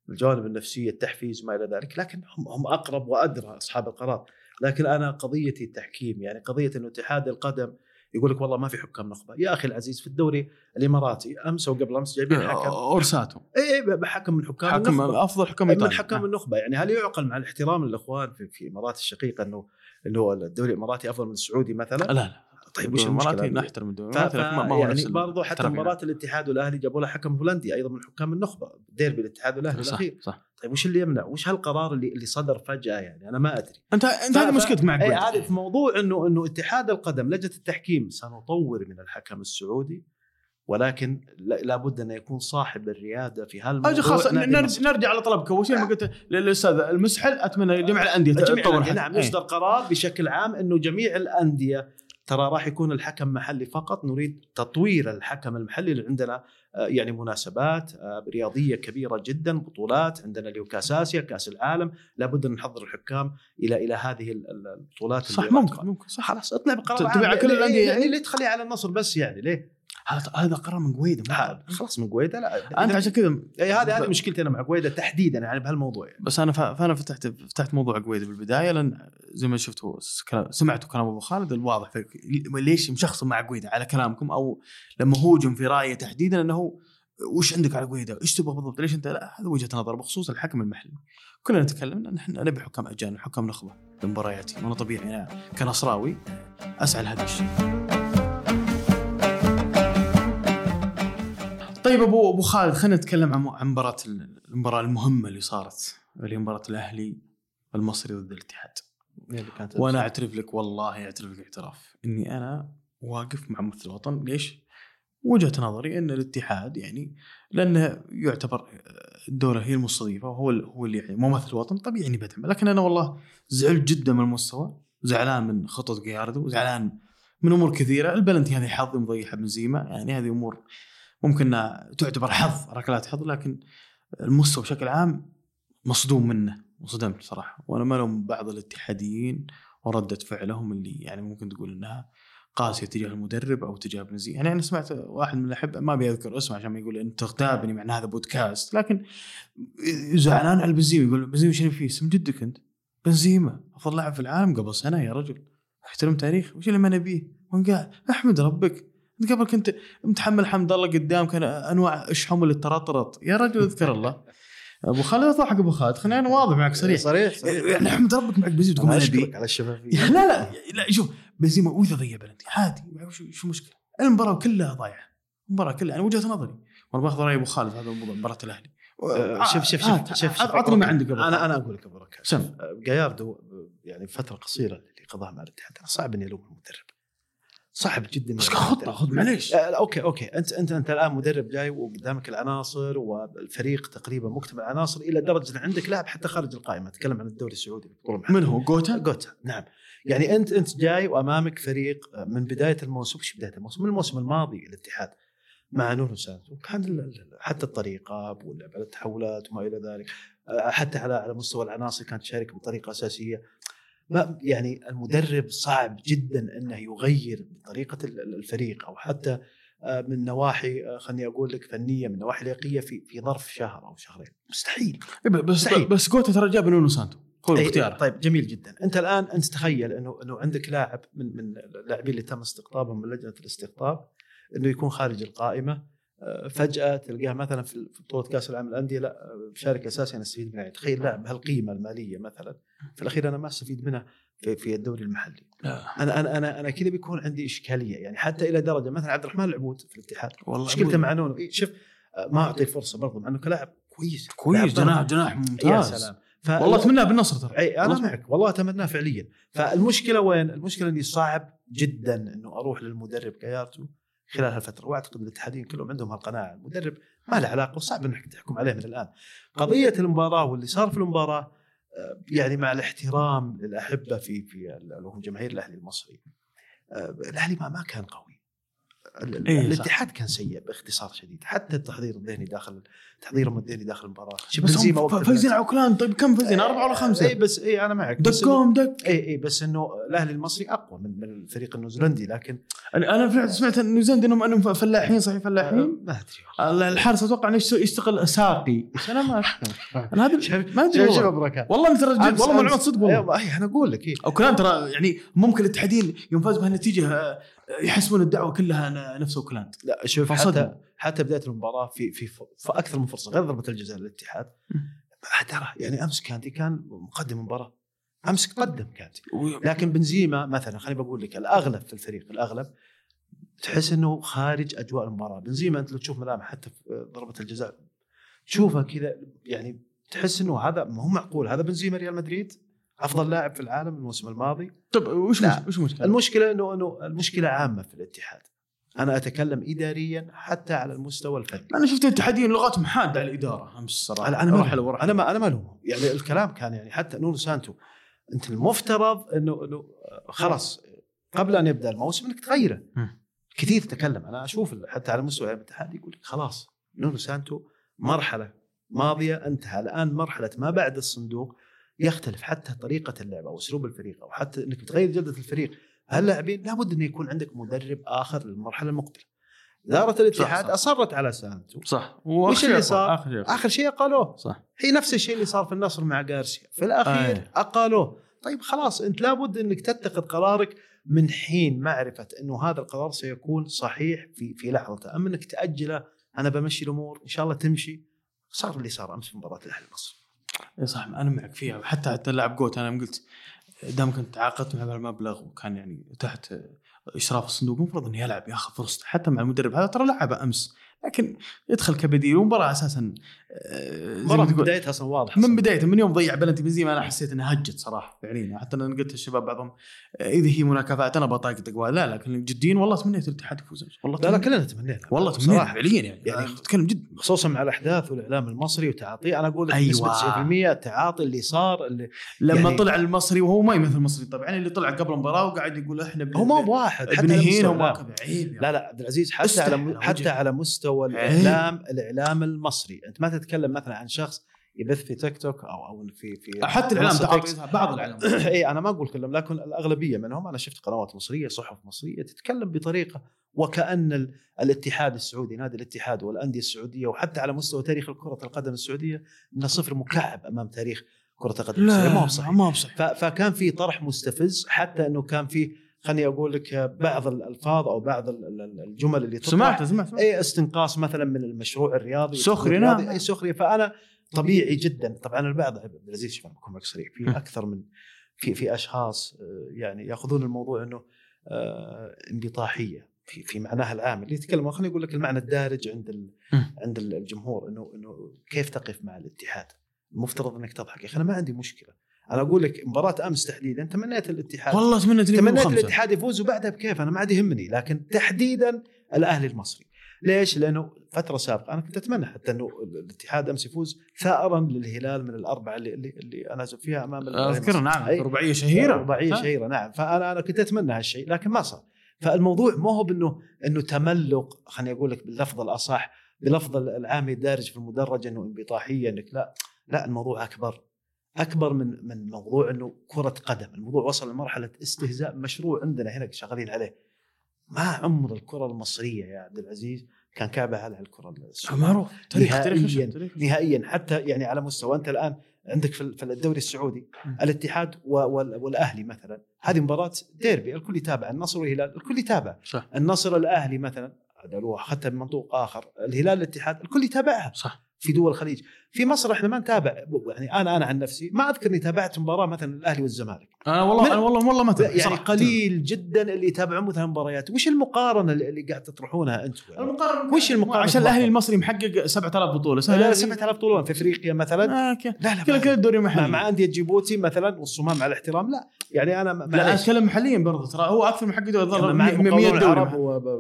الجوانب النفسية التحفيز ما إلى ذلك لكن هم هم أقرب وأدرى أصحاب القرار. لكن أنا قضيتي التحكيم يعني قضية إنه اتحاد القدم يقول لك والله ما في حكام نخبة. يا أخي العزيز في الدوري الإماراتي أمس وقبل أمس جايبين حكم. أورساتو. اي اي بحكم من حكام حكم النخبة. أفضل حكم من حكام النخبة. يعني هل يعقل مع الاحترام للإخوان في في الامارات الشقيقة إنه هو الدوري الإماراتي أفضل من السعودي مثلا؟ لا لا. طيب وش المشكلة؟ نحترم الدوري ف... ما ما هو يعني برضو حتى الاحتراف مباراة الاتحاد والأهلي جابوا له حكم هولندي أيضا من حكام النخبة ديربي الاتحاد والأهلي صح الأخير صح طيب وش اللي يمنع؟ وش هالقرار اللي اللي صدر فجأة يعني أنا ما أدري انت أنت هذه مشكلتك مع اي. هذا في موضوع انه إنه اتحاد القدم لجنة التحكيم سنطور من الحكم السعودي ولكن لا- لابد أن يكون صاحب الريادة في هالموضوع أجل خلاص نرجع. نرجع على طلبك أول شيء لما قلت للأستاذ المسحل أتمنى جميع الأندية جميع تطور. نعم إيه. يصدر قرار بشكل عام إنه جميع الأندية ترى راح يكون الحكم محلي فقط نريد تطوير الحكم المحلي اللي عندنا آه، يعني مناسبات آه، رياضية كبيرة جدا بطولات عندنا اللي هو كاس آسيا كاس العالم لابد أن نحضر الحكام إلى إلى هذه ال- ال- البطولات صح ممكن. ممكن صح خلاص اطلع بقرار تبيع عام. كل ليه- يعني؟ ليه تخليه على النصر بس يعني ليه؟ هذا هذا قرار من قويدة خلاص من قويدة لا أنت عشان كذا إيه، هذه هذه مشكلتي أنا مع قويدة تحديدا يعني بهالموضوع يعني. بس أنا فأنا فتحت فتحت موضوع قويدة بالبداية لأن زي ما شفتوا سمعتوا كلام أبو خالد الواضح ليش مشخصن مع قويدة على كلامكم أو لما هوجم في رأيه تحديدا إنه وش عندك على قويدة؟ إيش تبغى بالضبط؟ ليش أنت لا هذا وجهة نظر بخصوص الحكم المحلي. كلنا تكلمنا إن إحنا نبي حكام اجانب، حكام نخبة لمبارياتي، وأنا طبيعي أنا كنصراوي أسعى لهذا الشيء. طيب ابو أبو خالد خلينا نتكلم عن عن مباراة المباراة المهمة اللي صارت اللي هي مباراة الأهلي المصري ضد الاتحاد. وأنا أعترف لك والله أعترف لك اعتراف إني أنا واقف مع ممثل الوطن ليش؟ وجهة نظري إن الاتحاد يعني لأنه يعتبر الدولة هي المستضيفة وهو هو اللي يعني ممثل الوطن طبيعي اني بدعمه لكن أنا والله زعلت جدا من المستوى زعلان من خطط جياردو زعلان من أمور كثيرة البلنتي هذه حظ مضيعها بنزيما يعني هذه أمور ممكن تعتبر حظ ركلات حظ لكن المستوى بشكل عام مصدوم منه وصدمت صراحة. وأنا ما لوم بعض الاتحاديين وردة فعلهم اللي يعني ممكن تقول إنها قاسية تجاه المدرب أو تجاه بنزيما يعني أنا سمعت واحد من الاحبه ما أبي أذكر اسمه عشان ما يقول انت تغتابني مع هذا بودكاست لكن زعلان على بنزيما يقول بنزيما شنو فيه؟ اسم جدك أنت؟ بنزيما أفضل لاعب في العالم قبل سنة يا رجل. أحترم تاريخ وش اللي ما نبيه؟ وين قاعد؟ أحمد ربك. انت قبل كنت متحمل حمد الله قدام كان أنواع أشحم اللي ترطرط يا رجل اذكر الله. أبو خالد ضحك أبو خالد خليني أنا واضح معك صريح. صريح صريح. يعني أحمد ربك معك بنزيما تقول اشكرك على الشفافية. لا لا لا شوف بنزيما وإذا ضيع بلنتي عادي شو شو المشكلة؟ المباراة كلها ضايعة. المباراة كلها أنا وجهة نظري. وأنا باخذ رأي أبو خالد هذا الموضوع مباراة الأهلي. آه، شوف شوف آه، شوف شوف شوف عطني ما عندك أنا. أنا أقول لك أبو ركاب سم. آه، جاياردو آه، يعني فترة قصيرة اللي قضاها مع الاتحاد. صعب إني الوم المدرب. صعب جدا بس خطة. خذ معليش. آه، okay okay. أنت أنت أنت الآن مدرب جاي وقدامك العناصر والفريق تقريبا مكتمل عناصر إلى درجة إن عندك لاعب حتى خارج القائمة. أتكلم عن الدوري السعودي. من هو؟ جوتا؟ جوتا نعم. يعني أنت أنت جاي وأمامك فريق من بداية الموسم مش بداية الموسم؟ من الموسم الماضي الاتحاد مع نونو سانتو. كان حتى الطريقة واللعب على التحولات وما إلى ذلك آه، حتى على على مستوى العناصر كانت تشارك بطريقة أساسية. ما يعني المدرب صعب جدا إنه يغير طريقة ال- ال- الفريق أو حتى آه، من نواحي آه، خليني أقول لك فنية من نواحي لياقية في في ظرف شهر أو شهرين. مستحيل. إيه، بس مستحيل. بس جوتا ترى جاب نونو سانتو هو الاختيار طيب جميل جدا. أنت الآن أنت تخيل إنه إنه عندك لاعب من من اللاعبين اللي تم استقطابهم من لجنة الاستقطاب إنه يكون خارج القائمة فجأة تلقاه مثلا في بطوله كاس العالم للانديه لا بشارك اساسي أنا استفيد منها تخيل لاعب بهالقيمة المالية مثلا. في الأخير أنا ما استفيد منها في, في الدوري المحلي. لا. أنا أنا أنا أنا كذا بيكون عندي إشكالية يعني حتى إلى درجة مثلا عبد الرحمن العبود في الاتحاد. والله مشكلته مع نونو؟ إيه شوف آه، ما أعطيه فرصة برضه مع إنه كلاعب كويس. كويس جناح. جناح يا ممتاز. سلام. والله اتمناه بالنصر ترى. اي أنا. معك. والله اتمناه فعليا. فالمشكلة وين؟ المشكلة إني صعب جدا إنه أروح للمدرب كيارتو خلال هالفتره وأعتقد الاتحادين كلهم عندهم هالقناعة. المدرب ما له علاقة وصعب انك تحكم عليه من الآن. قضية المباراة واللي صار في المباراة آه، يعني مع الاحترام للأحبة في في جماهير الأهلي المصري آه، الأهلي ما ما كان قوي. إيه،. الاتحاد كان سيء باختصار شديد. حتى التحضير الذهني داخل تحضيرهم الذهني داخل المباراة. بنزيما هم وقت فايزين على أوكلاند. طيب كم فايزين؟ أربعة ولا اي خمسة؟ بس اي أنا معك. دقهم دق اي اي بس إنه الأهلي المصري أقوى من من الفريق النيوزيلندي لكن أنا فعلا سمعت إن نيوزيلندا إنهم أنهم فلاحين صحيح فلاحين؟ ما أدري الحارس أتوقع إنه يشت- يشتغل ساقي. أنا ما أنا هذا ما أدري والله. ترى والله معلومات صدق والله. اي أنا أقول لك إيه. أوكلاند ترى يعني ممكن الاتحادين يوم فازوا بهالنتيجة آه، يحسبون الدعوة كلها نفس أوكلاند. لا شوف. حتى حتى بداية المباراة في في في أكثر من فرصة غير ضربة الجزاء للاتحاد. ترى يعني أمس كانتي كان مقدم المباراه أمس قدم كانتي. لكن بنزيما مثلا خليني بقول لك الأغلب في الفريق الأغلب تحس إنه خارج أجواء المباراة. بنزيما أنت لو تشوف ملامح حتى في ضربة الجزاء تشوفها كذا يعني تحس إنه هذا ما هو معقول. هذا بنزيما ريال مدريد أفضل لاعب في العالم الموسم الماضي. طيب وش وش المشكلة؟ المشكلة إنه إنه المشكلة عامة في الاتحاد. أنا أتكلم اداريا حتى على المستوى الفني أنا شفت الاتحاديين لغتهم حاده على الإدارة. امس الصراحه أنا أنا ما. أنا ما أنا ما يعني الكلام كان يعني حتى نونو سانتو أنت المفترض انه إنه خلاص قبل أن يبدأ الموسم إنك تغيره. كثير تكلم. أنا أشوف حتى على مستوى الاتحاد يقول لك خلاص نونو سانتو مرحلة ماضية انتهى. الآن مرحلة ما بعد الصندوق يختلف حتى طريقة اللعب أو أسلوب الفريق أو حتى إنك تغير جودة الفريق. هاللاعبين لابد انه يكون عندك مدرب آخر للمرحلة المقبلة. إدارة الاتحاد صح. أصرت على سانتو. صح. وش اللي صار؟ آخر شيء. آخر شيء قالوه صح. هي نفس الشيء اللي صار في النصر مع غارسيا. في الأخير آه. أقالوه. طيب خلاص أنت لابد إنك تتخذ قرارك من حين معرفة إنه هذا القرار سيكون صحيح في في لحظته. أما إنك تأجله أنا بمشي الأمور إن شاء الله تمشي. صار اللي صار أمس في مباراة الأهلي النصر إي صح أنا معك فيها. حتى حتى اللاعب جوت أنا قلت دام كنت تعاقدت معه بهالمبلغ وكان يعني تحت إشراف الصندوق المفروض إنه يلعب ياخذ فرصته. حتى مع المدرب هذا ترى لعب أمس. لكن يدخل كبديل ومباراة أساسا آه، مباراة من بدايتها أصلا واضح من بدايته من يوم ضيع بلنتي بنزيما أنا حسيت إنها هجت صراحة فعليا حتى أنا قلت للشباب بعضهم آه، إذا هي مناكفات أنا بطاقطق لا لكن جديا والله تمنيت الاتحاد يفوز. والله لا لا. كلنا تمنينا والله تمنيت صراحة فعليا يعني يعني- يعني أتكلم جد خصوصا مع الاحداث والإعلام المصري وتعاطيه أنا أقول أيوة. نسبة 90% التعاطي اللي صار اللي لما يعني- طلع المصري وهو ما يمثل المصري طبعا اللي طلع قبل المباراة وقاعد يقول إحنا هو ما هو واحد حتى يعني. لا لا عبد العزيز حتى على حتى. على مستوى عيب. الإعلام الإعلام المصري. أنت ما تتكلم مثلا عن شخص يبث في تيك توك أو أو في في حتى الإعلام تعاطي. بعض الإعلام. اي أنا ما أقول كلهم لكن الأغلبية منهم أنا شفت قنوات مصرية صحف مصرية تتكلم بطريقة وكأن ال- الاتحاد السعودي نادي الاتحاد والأندية السعودية وحتى على مستوى تاريخ كرة القدم السعودية انه صفر مكعب أمام تاريخ كرة القدم السعودية. لا ما هو صحيح. ما هو صحيح. فكان في طرح مستفز حتى إنه كان في خليني أقول لك بعض الألفاظ أو بعض ال- ال- الجمل اللي تطلع. سمعت سمعت سمعت. أي استنقاص مثلا من المشروع الرياضي الرياضي، نعم. أي سخريه فأنا طبيعي جدا. طبعا البعض عبد العزيز شوف بكون معك صريح. في. أكثر من في في أشخاص آه، يعني يأخذون الموضوع إنه آه، انبطاحية. في في معناها العام. اللي يتكلم خليني أقول لك المعنى الدارج عند ال-. عند الجمهور إنه إنه كيف تقف مع الاتحاد؟ المفترض إنك تضحك. يا أخي أنا ما عندي مشكلة. أنا أقول لك مباراة أمس تحديدا تمنيت الاتحاد والله تمنيت تمنيت خمسة. الاتحاد يفوز وبعدها بكيف أنا ما عاد يهمني لكن تحديدا الأهلي المصري ليش؟ لأنه فترة سابقة أنا كنت أتمنى حتى أنه الاتحاد أمس يفوز ثارا للهلال من الأربعة اللي اللي, اللي أنا فيها أمام أذكر. نعم. رباعية شهيرة رباعية؟ شهيرة نعم فانا أنا كنت أتمنى هالشيء لكن ما صار فالموضوع ما هو بانه أنه تملق خليني أقول لك باللفظ الأصح بلفظ العامي الدارج في المدرج أنه انبطاحية أنك لا لا الموضوع أكبر أكبر من من موضوع إنه كرة قدم. الموضوع وصل لمرحلة استهزاء مشروع عندنا هنا شغالين عليه. ما عمر الكرة المصرية يا عبد العزيز كان كعبة على الكره السعودية. معروف تاريخ نهائياً. تاريخ. نهائيا. حتى يعني على مستوى أنت الآن عندك في الدوري السعودي م. الاتحاد والأهلي مثلا. هذه مباراة ديربي الكل يتابع. النصر والهلال الكل يتابع. صح. النصر الاهلي مثلا عدل واخذتها من منطوق آخر. الهلال الاتحاد الكل يتابعها. صح. في دول الخليج. في مصر إحنا ما نتابع يعني أنا أنا عن نفسي ما أذكر إني تابعت مباراة مثلا الأهلي والزمالك. أنا والله من- أنا والله والله ما. يعني صح. قليل جدا اللي يتابعون مثلا مباريات. وش المقارنة اللي اللي قاعد تطرحونها أنتم يعني؟ المقارنة وش المقارنة؟ عشان؟ الأهلي المصري محقق 7000 بطولة لا 7000 بطولة. في إفريقيا مثلا. آه، لا لا كل كل الدوري مع, المحلي مع أندية جيبوتي مثلا والصومال مع الاحترام لا. يعني أنا لا أتكلم محليا برضه ترى هو أكثر محقق دوري مع 100 المقاولون دوري. محلي. و... ب- ب-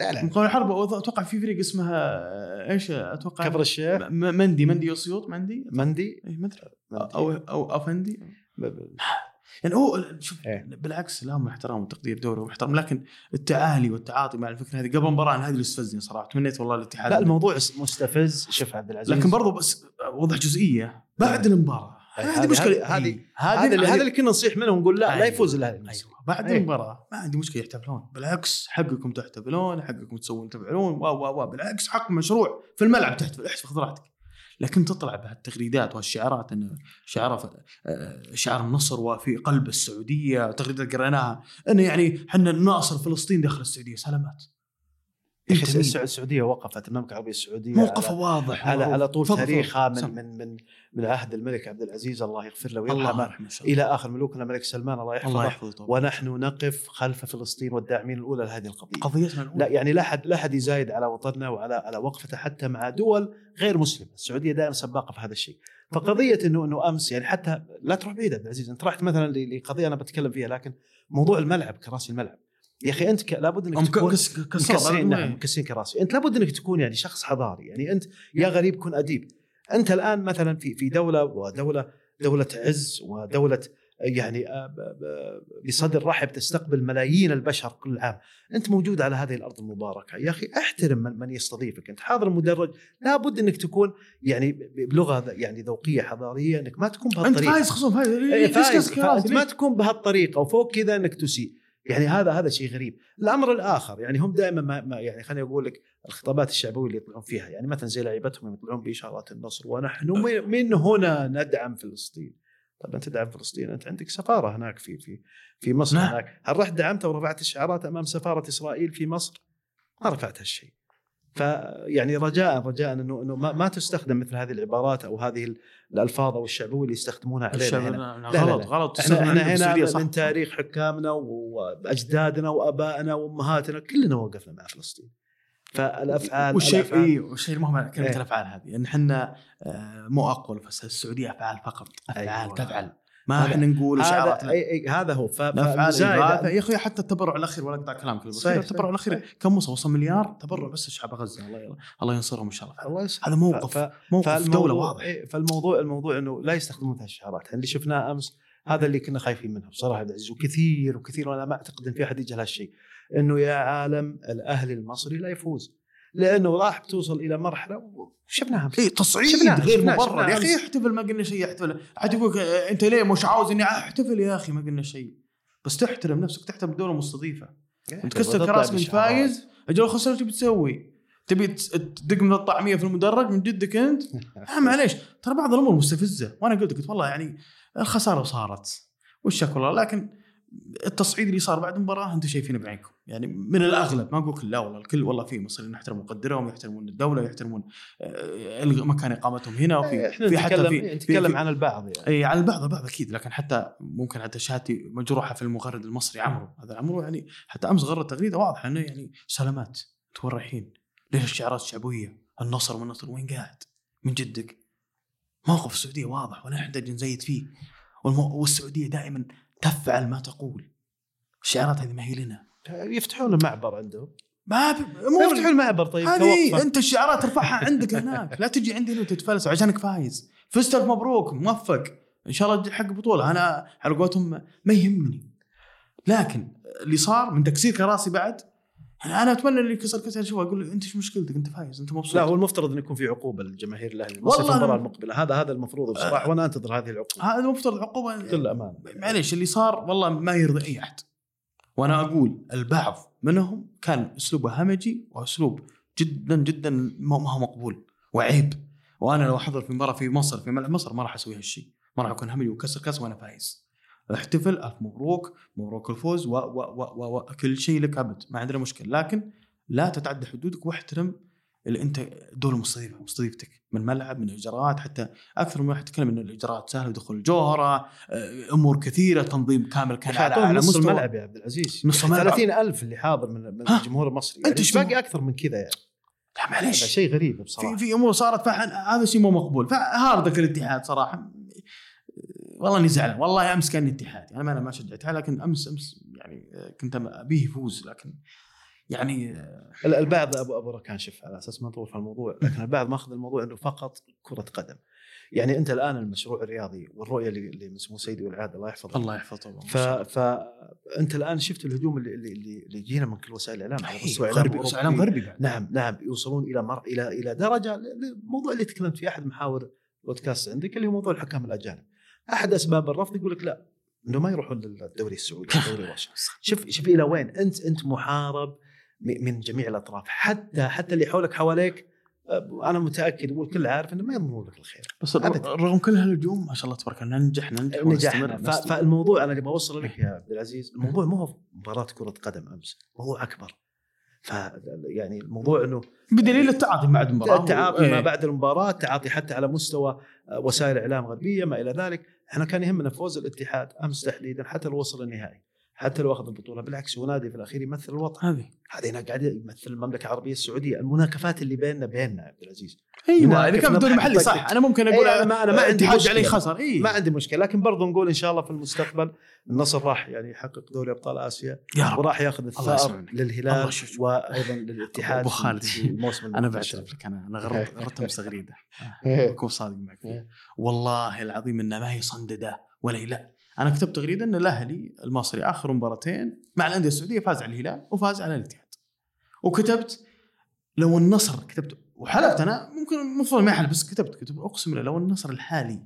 لا لا. مقاول الحرب أتوقع في فريق اسمها آه، إيش أتوقع كفر الشيخ. م- مندي مندي اسيوط مندي؟ مندي؟ إيه، ما أدري. أو أو افندي ب- ب- يعني هو شوف إيه. بالعكس لهم احترام وتقدير دوري واحترام لكن التعالي والتعاطي مع الفكرة هذه قبل المباراه هذا اللي استفزني صراحة تمنيت والله الاتحاد لا الموضوع مستفز شوف عبد العزيز لكن برضو بس اوضح جزئية بعد المباراة هذه- هذه مشكلة هذه- هذه- إيه. هذا اللي هذا اللي كنا نصيح منهم نقول لا لا. يفوز الاهلي بعد أيوة. المباراة ما عندي مشكلة يحتفلون بالعكس حقكم تحتفلون حقكم تسوون تفعلون و و و بالعكس حق مشروع في الملعب تحتفل احتفل خذ راحتك لكن تطلع بهالتغريدات والشعارات إنه شعار آه، شعار النصر وفي قلب السعودية تغريدات قريناها إنه يعني إحنا ناصر فلسطين داخل السعودية سلامات. يا أخي؟ السع- السعودية وقفت المملكة العربية السعودية موقفه على واضح على, على طول تاريخها. من من من من عهد الملك عبد العزيز الله يغفر له الله ويرحمه. الله. إلى آخر ملوكنا الملك سلمان الله الله يحفظه يحفظه طبعا. ونحن نقف خلف فلسطين والداعمين الأولى لهذه القضية. قضيتنا الأولى. لا يعني لا احد لا احد يزايد على وطننا وعلى على وقفته حتى مع دول غير مسلمة، السعودية دائما سباقة في هذا الشيء، فقضية انه إنه أمس يعني حتى لا تروح بعيد عبد العزيز، أنت رحت مثلا لقضية أنا بتكلم فيها لكن موضوع الملعب كراسي الملعب. يا أخي أنت ك- لابد إنك تكون كس- كسر مكسرين نعم مكسرين كراسي، أنت لابد إنك تكون يعني شخص حضاري، يعني أنت يا غريب كن أديب. أنت الآن مثلا في في دولة ودولة دولة عز ودولة يعني آه، بصدر رحب تستقبل ملايين البشر كل عام، أنت موجود على هذه الأرض المباركة، يا أخي أحترم من, من يستضيفك، أنت حاضر المدرج لابد إنك تكون يعني بلغة يعني ذوقية حضارية إنك ما تكون أنت بهالطريقة. فايز خصوم فايز. إيه، فايز. كاس كراسي؟ فأنت ما تكون بهالطريقة وفوق كذا إنك تسيء. يعني هذا هذا شيء غريب. الأمر الآخر يعني هم دائما ما, ما يعني خليني أقول لك الخطابات الشعبوية اللي يطلعون فيها يعني مثلا زي لعيبتهم يطلعون بإشارات النصر ونحن من- هنا ندعم فلسطين؟ طب أنت تدعم فلسطين أنت عندك سفارة هناك في في في مصر نعم. هناك. هل رحت دعمتها ورفعت الشعارات أمام سفارة إسرائيل في مصر؟ ما رفعت هالشيء. فيعني رجاء رجاء إنه إنه ما, ما تستخدم مثل هذه العبارات أو هذه ال- الألفاظ أو الشعبويه اللي يستخدمونها علينا هنا لا، لا، غلط لا. غلط إحنا إحنا هنا صح. من تاريخ حكامنا وأجدادنا وآبائنا وأمهاتنا كلنا وقفنا مع فلسطين فالأفعال والشيء إي والشيء المهم كلمة إيه. الأفعال هذه إن إحنا آه، مو اقوى بس السعودية أفعال فقط أفعال أيوة. تفعل ما إحنا نقول هذا أي هذا هو. ف- افعال فالمزايدة- إغاثة. يا أخي حتى التبرع الأخير ولا أقطع كلامك صحيح، التبرع الأخير. كم وصل؟ وصل مليار؟ تبرع بس لشعب غزة. الله يلا. الله ينصرهم إن شاء الله. الله. هذا موقف. ف- موقف دولة واضح. إيه، فالموضوع الموضوع إنه لا يستخدمون هالشعارات اللي شفناه أمس هذا اللي كنا خايفين منه بصراحة عبد العزيز وكثير وكثير وأنا ما أعتقد إن في أحد يجهل هالشيء. إنه يا عالم الأهلي المصري لا يفوز. لأنه راح توصل إلى مرحلة وشفناها أمس. اي تصعيد شفناه- غير مبرر يا أخي. احتفل ما قلنا شيء احتفل. عاد يقول أنت ليه مش عاوز إني أحتفل يا أخي؟ ما قلنا شيء. بس تحترم نفسك تحترم الدولة المستضيفه وتكسر وتطلع كراسي من. فايز أجل خسر إيش بتسوي؟ تبي تس- تدق من الطعمية في المدرج من جدك أنت؟ آه معليش. ترى بعض الأمور مستفزة. وأنا قلت قلت والله يعني الخسارة صارت. والشك والله لكن التصعيد اللي صار بعد المباراة أنتم شايفينه بعينكم يعني من الأغلب ما أقول كل لا والله الكل والله في مصريين يحترمون قدرهم يحترمون الدولة يحترمون آه، مكان إقامتهم هنا وفي إحنا في حتى في نتكلم عن البعض يعني اي على البعض البعض أكيد لكن حتى ممكن حتى شهادتي مجروحة في المغرد المصري عمرو هذا عمرو يعني حتى أمس غرد تغريدة واضحة إنه يعني سلامات أنتم وين رايحين؟ ليش الشعارات الشعبوية؟ النصر والنصر وين قاعد؟ من جدك؟ موقف السعودية واضح ولا نحتاج نزيد فيه والمو... والسعودية دائما تفعل ما تقول. الشعارات هذه ما هي لنا. يفتحون المعبر عندهم. ما في يفتحون المعبر طيب هذه. أنت الشعارات ترفعها عندك هناك. لا تجي عندي هنا وتتفلسف عشانك فايز. فزت مبروك موفق. إن شاء الله حق بطولة. أنا على قولتهم ما يهمني. لكن اللي صار من تكسير كراسي بعد يعني أنا أتمنى اللي كسر كسر اشوفه أقول له أنت إيش مشكلتك؟ أنت فايز أنت مبسوط. لا هو المفترض إنه يكون في عقوبة للجماهير الأهلي والله المباراة المقبلة. هذا هذا المفروض بصراحه وأنا أنتظر هذه العقوبة. هذا المفترض عقوبه بكل أمانة. معليش اللي صار والله ما يرضي أي أحد. وأنا أقول البعض منهم كان أسلوبه همجي وأسلوب جدا جدا ما ما هو مقبول وعيب. وأنا لو أحضر في مباراة في مصر في ملعب مصر ما راح أسوي هالشيء. ما راح أكون همجي وكسر كاس وأنا فايز. احتفل ألف مبروك مبروك الفوز و و و و كل شيء لك ابد ما عندنا مشكلة. لكن لا تتعدى حدودك واحترم اللي أنت الدولة مستضيفه مستضيفتك من ملعب من اجراءات حتى أكثر من واحد تكلم إنه الإجراءات سهلة دخول الجوهرة آه، أمور كثيرة تنظيم كامل كان على, نص مستوى. الملعب يا عبد العزيز. نص الملعب. 30000 اللي حاضر من؟ الجمهور المصري. يعني إيش شو- باقي أكثر من كذا يعني. لا هذا معليش شيء غريب بصراحة. في في أمور صارت فهذا شيء مو مقبول. فهاردك الاتحاد صراحة. والله إني زعلان. والله أمس كان اتحاد أنا ما أنا ما شجعتها لكن أمس أمس يعني كنت أبيه يفوز لكن يعني ال- البعض ابو أبو ركان شوف على أساس ما نطول في الموضوع لكن البعض ماخذ الموضوع إنه فقط كرة قدم. يعني أنت الآن المشروع الرياضي والرؤية اللي اللي من سمو سيدي والعاده الله يحفظه. الله يحفظه ف... فانت الآن شفت الهجوم اللي اللي, اللي يجينا من كل وسائل الإعلام على مستوى غربي إعلام. غربي نعم نعم يوصلون إلى مر... إلى إلى درجة الموضوع اللي تكلمت فيه أحد محاور البودكاست عندك اللي هو موضوع الحكام الأجانب. احد اسباب الرفض يقول لك لا إنه ما يروحون للدوري السعودي الدوري. شوف شوف إلى وين أنت أنت محارب من جميع الأطراف حتى حتى اللي حولك حواليك أنا متأكد والكل عارف إنه ما يضمنون لك الخير. بس أبداً. رغم كل هالهجوم ما شاء الله تبارك الله ننجح ننجح نجحنا. فالموضوع أنا اللي بوصل لك يا عبد العزيز الموضوع مو هو مباراة كرة قدم أمس موضوع أكبر ف يعني الموضوع إنه بدليل التعاطي بعد المباراة التعاطي إيه. ما بعد المباراة التعاطي حتى على مستوى وسائل إعلام غربية ما إلى ذلك. إحنا كان يهمنا فوز الاتحاد أمس تحديدا حتى لو وصل النهائي. حتى لو أخذ البطولة بالعكس هو نادي في الأخير يمثل الوطن هذه هذا هنا قاعد يمثل المملكة العربية السعودية المناكفات اللي بيننا بيننا يا عبد العزيز أيوه اللي كان في الدوري نضحك المحلي صح. أنا ممكن أقول إيه، أنا ما- أنا ما عندي عليه مشكلة. خسر إي ما عندي مشكلة لكن برضو نقول إن شاء الله في المستقبل النصر راح يعني يحقق دوري أبطال آسيا يا رب وراح ياخذ الثار للهلال. وأيضا للاتحاد أبو خالد. الموسم أنا. بعترف لك أنا أنا غرت غرت امس تغريده إيه. بكون صادق معك. إيه. والله العظيم انها ما هي صندده ولا لا أنا كتبت تغريده إن الأهلي المصري آخر مباراتين مع الأندية السعودية فاز على الهلال وفاز على الاتحاد. وكتبت لو النصر كتبت وحلفت أنا ممكن المفروض ما احلف بس كتبت كتبت أقسم بالله لو النصر الحالي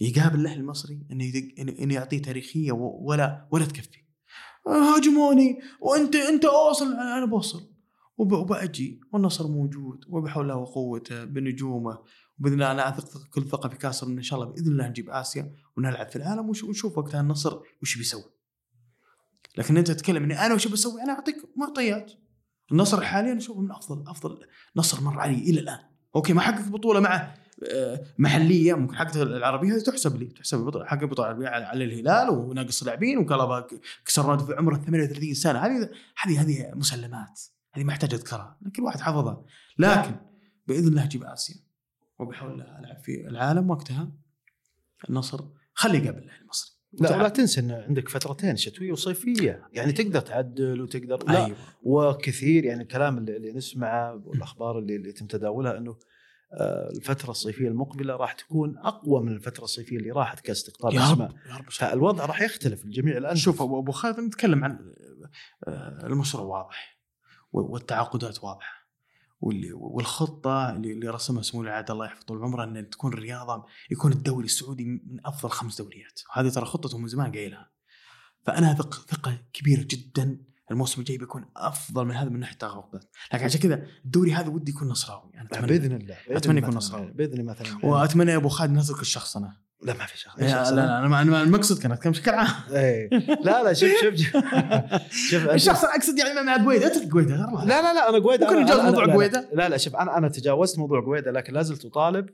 يقابل الأهلي المصري إنه انه يعطيه تاريخية ولا ولا تكفي. هاجموني وأنت أنت اوصل أنا بوصل. وب- وبأجي والنصر موجود وبحول الله وقوته بنجومه. وباذن الله أنا أثق كل ثقة في كاسر إن شاء الله بإذن الله نجيب آسيا ونلعب في العالم ونشوف وقتها النصر وش بيسوي. لكن أنت تتكلم إني أنا وش بسوي؟ أنا أعطيك معطيات. النصر حاليا اشوفه من افضل أفضل نصر مر علي إلى الآن. أوكي ما حقق بطولة مع آه، محلية ممكن حققت العربية هذه تحسب لي تحسب لي بطولة عربية على الهلال وناقص لاعبين وكلابا كسر نادي في عمره 38 سنة هذه هذه هذه مسلمات هذه ما يحتاج أذكرها كل واحد حافظها لكن بإذن الله أجيب آسيا وبحول العب في العالم وقتها النصر. خلي يقابل الأهلي المصري. لا ولا تنسى إن عندك فترتين شتويه وصيفية. يعني تقدر تعدل وتقدر لا أيوه. وكثير يعني الكلام اللي, اللي نسمعه والأخبار اللي, اللي يتم تداولها إنه آه، الفترة الصيفية المقبلة راح تكون أقوى من الفترة الصيفية اللي راحت كاستقطاب رب فالوضع راح يختلف لجميع الأندية. شوف ابو أبو خالد نتكلم عن آه، المشروع واضح والتعاقدات واضحة. واللي- والخطة اللي رسمها سمو العاده الله يحفظه طول عمره إن تكون الرياضة يكون الدوري السعودي من أفضل خمس دوريات. هذه ترى خطته من زمان قايلها. فأنا ثق ثقة كبيرة جدا الموسم الجاي بيكون أفضل من هذا من ناحية تعاقدات لكن عشان كذا الدوري هذا ودي يكون نصراوي. أنا اتمنى بإذن الله بإذن الله يكون نصراوي. بإذن الله مثلا. وأتمنى يا أبو خالد نترك الشخص أنا. لا ما في شخص لا لا, أنا ما- المقصد كان اتكلم بشكل عام إيه. لا لا شوف شوف شوف, الشخص أنا أقصد يعني مع قويده أترك قويده لا لا لا أنا قويده ممكن نتجاوز موضوع لا- لا- قويدة؟ لا لا شوف أنا أنا تجاوزت موضوع قويده لكن لا زلت أطالب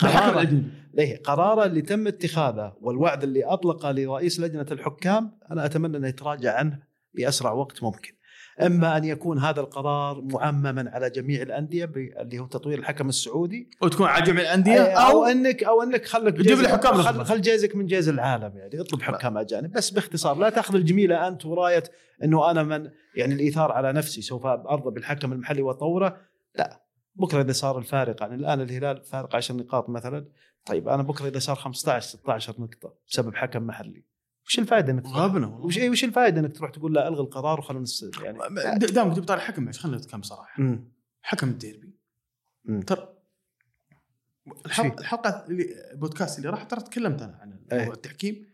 قراره. ليه قراره اللي تم اتخاذه والوعد اللي أطلقه لرئيس لجنة الحكام أنا أتمنى انه يتراجع عنه بأسرع وقت ممكن. أما أن يكون هذا القرار معمما على جميع الأندية اللي هو تطوير الحكم السعودي. وتكون على جميع الأندية؟ أو أو انك أو أنك خلك تجيب لي جيزك- حكام خل. خل جيزك من جيز العالم يعني اطلب حكام أجانب. بس باختصار لا تأخذ الجميله أنت وراية إنه أنا من يعني الإيثار على نفسي سوف أرضى بالحكم المحلي وأطوره. لا. بكرة إذا صار الفارق يعني الآن الهلال فارق 10 نقاط مثلا. طيب أنا بكرة إذا صار 15 16 نقطة بسبب حكم محلي. وش الفائده إنك غبنا وش إيه وش الفائده إنك تروح تقول لا ألغي القرار وخلونا يعني دامك على الحكم بس خلينا نتكلم صراحة مم. حكم الديربي. ترى الحلقة اللي البودكاست اللي راح ترى تكلمت أنا عن أي. موضوع التحكيم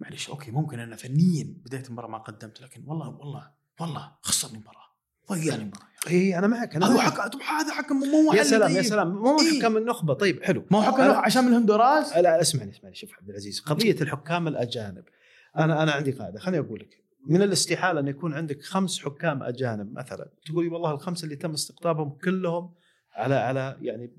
معلش أوكي ممكن أنا فنيا بدايه المباراه ما قدمت لكن والله والله والله خسرني المباراه ضيعني المباراه اي أنا معك أنا هذا. حكم هذا حكم مو يا سلام يا طيب. سلام مو إيه. حكام النخبة طيب حلو ما هو حكم عشان من هندوراس لا اسمعني اسمعني شوف عبد العزيز قضية الحكام الأجانب أنا أنا عندي قاعدة. خليني أقول لك من الاستحالة أن يكون عندك خمس حكام أجانب مثلا. تقول والله الخمسة اللي تم استقطابهم كلهم على على يعني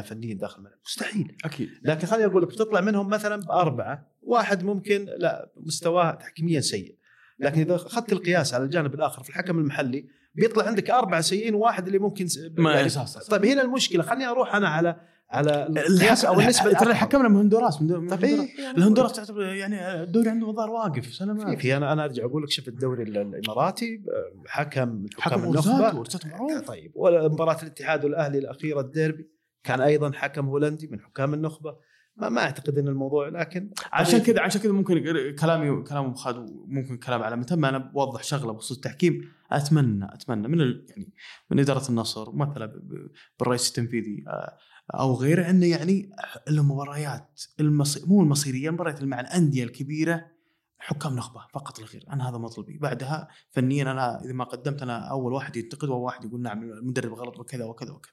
100% فنيين داخل الملعب مستحيل. أكيد. لكن خليني أقول لك بتطلع منهم مثلا بأربعة. واحد ممكن لا مستواه تحكيميا سيء. لكن إذا أخذت القياس على الجانب الآخر في الحكم المحلي بيطلع عندك أربعة سيئين وواحد اللي ممكن ما يعني طيب هنا المشكلة. خليني أروح أنا على على القياس أو النسبة ترى. حكمنا من هندوراس من من طيب. هندوراس. إيه يعني الهندوراس تعتبر يعني الدوري عندهم الظاهر واقف سلامات في أنا أنا أرجع أقول لك شوف الدوري ال- الإماراتي حكم حكم النخبة. طيب. ولا مباراه الاتحاد والأهلي الأخيرة الديربي كان أيضا حكم هولندي من حكام النخبة. ما, ما أعتقد إن الموضوع لكن عشان كذا عشان كذا ممكن كلامي كلام خالد ممكن كلام على متى ما أنا بوضح شغلة بخصوص التحكيم. اتمنى أتمنى من ال- يعني من إدارة النصر مثلا بالرئيس التنفيذي آه، أو غيره إنه يعني المباريات المصي... مو المصيرية المباريات مع الأندية الكبيرة حكام نخبة فقط لا غير أنا هذا مطلبي. بعدها فنيا أنا إذا ما قدمت أنا أول واحد ينتقد وأول واحد يقول نعم المدرب غلط وكذا وكذا وكذا.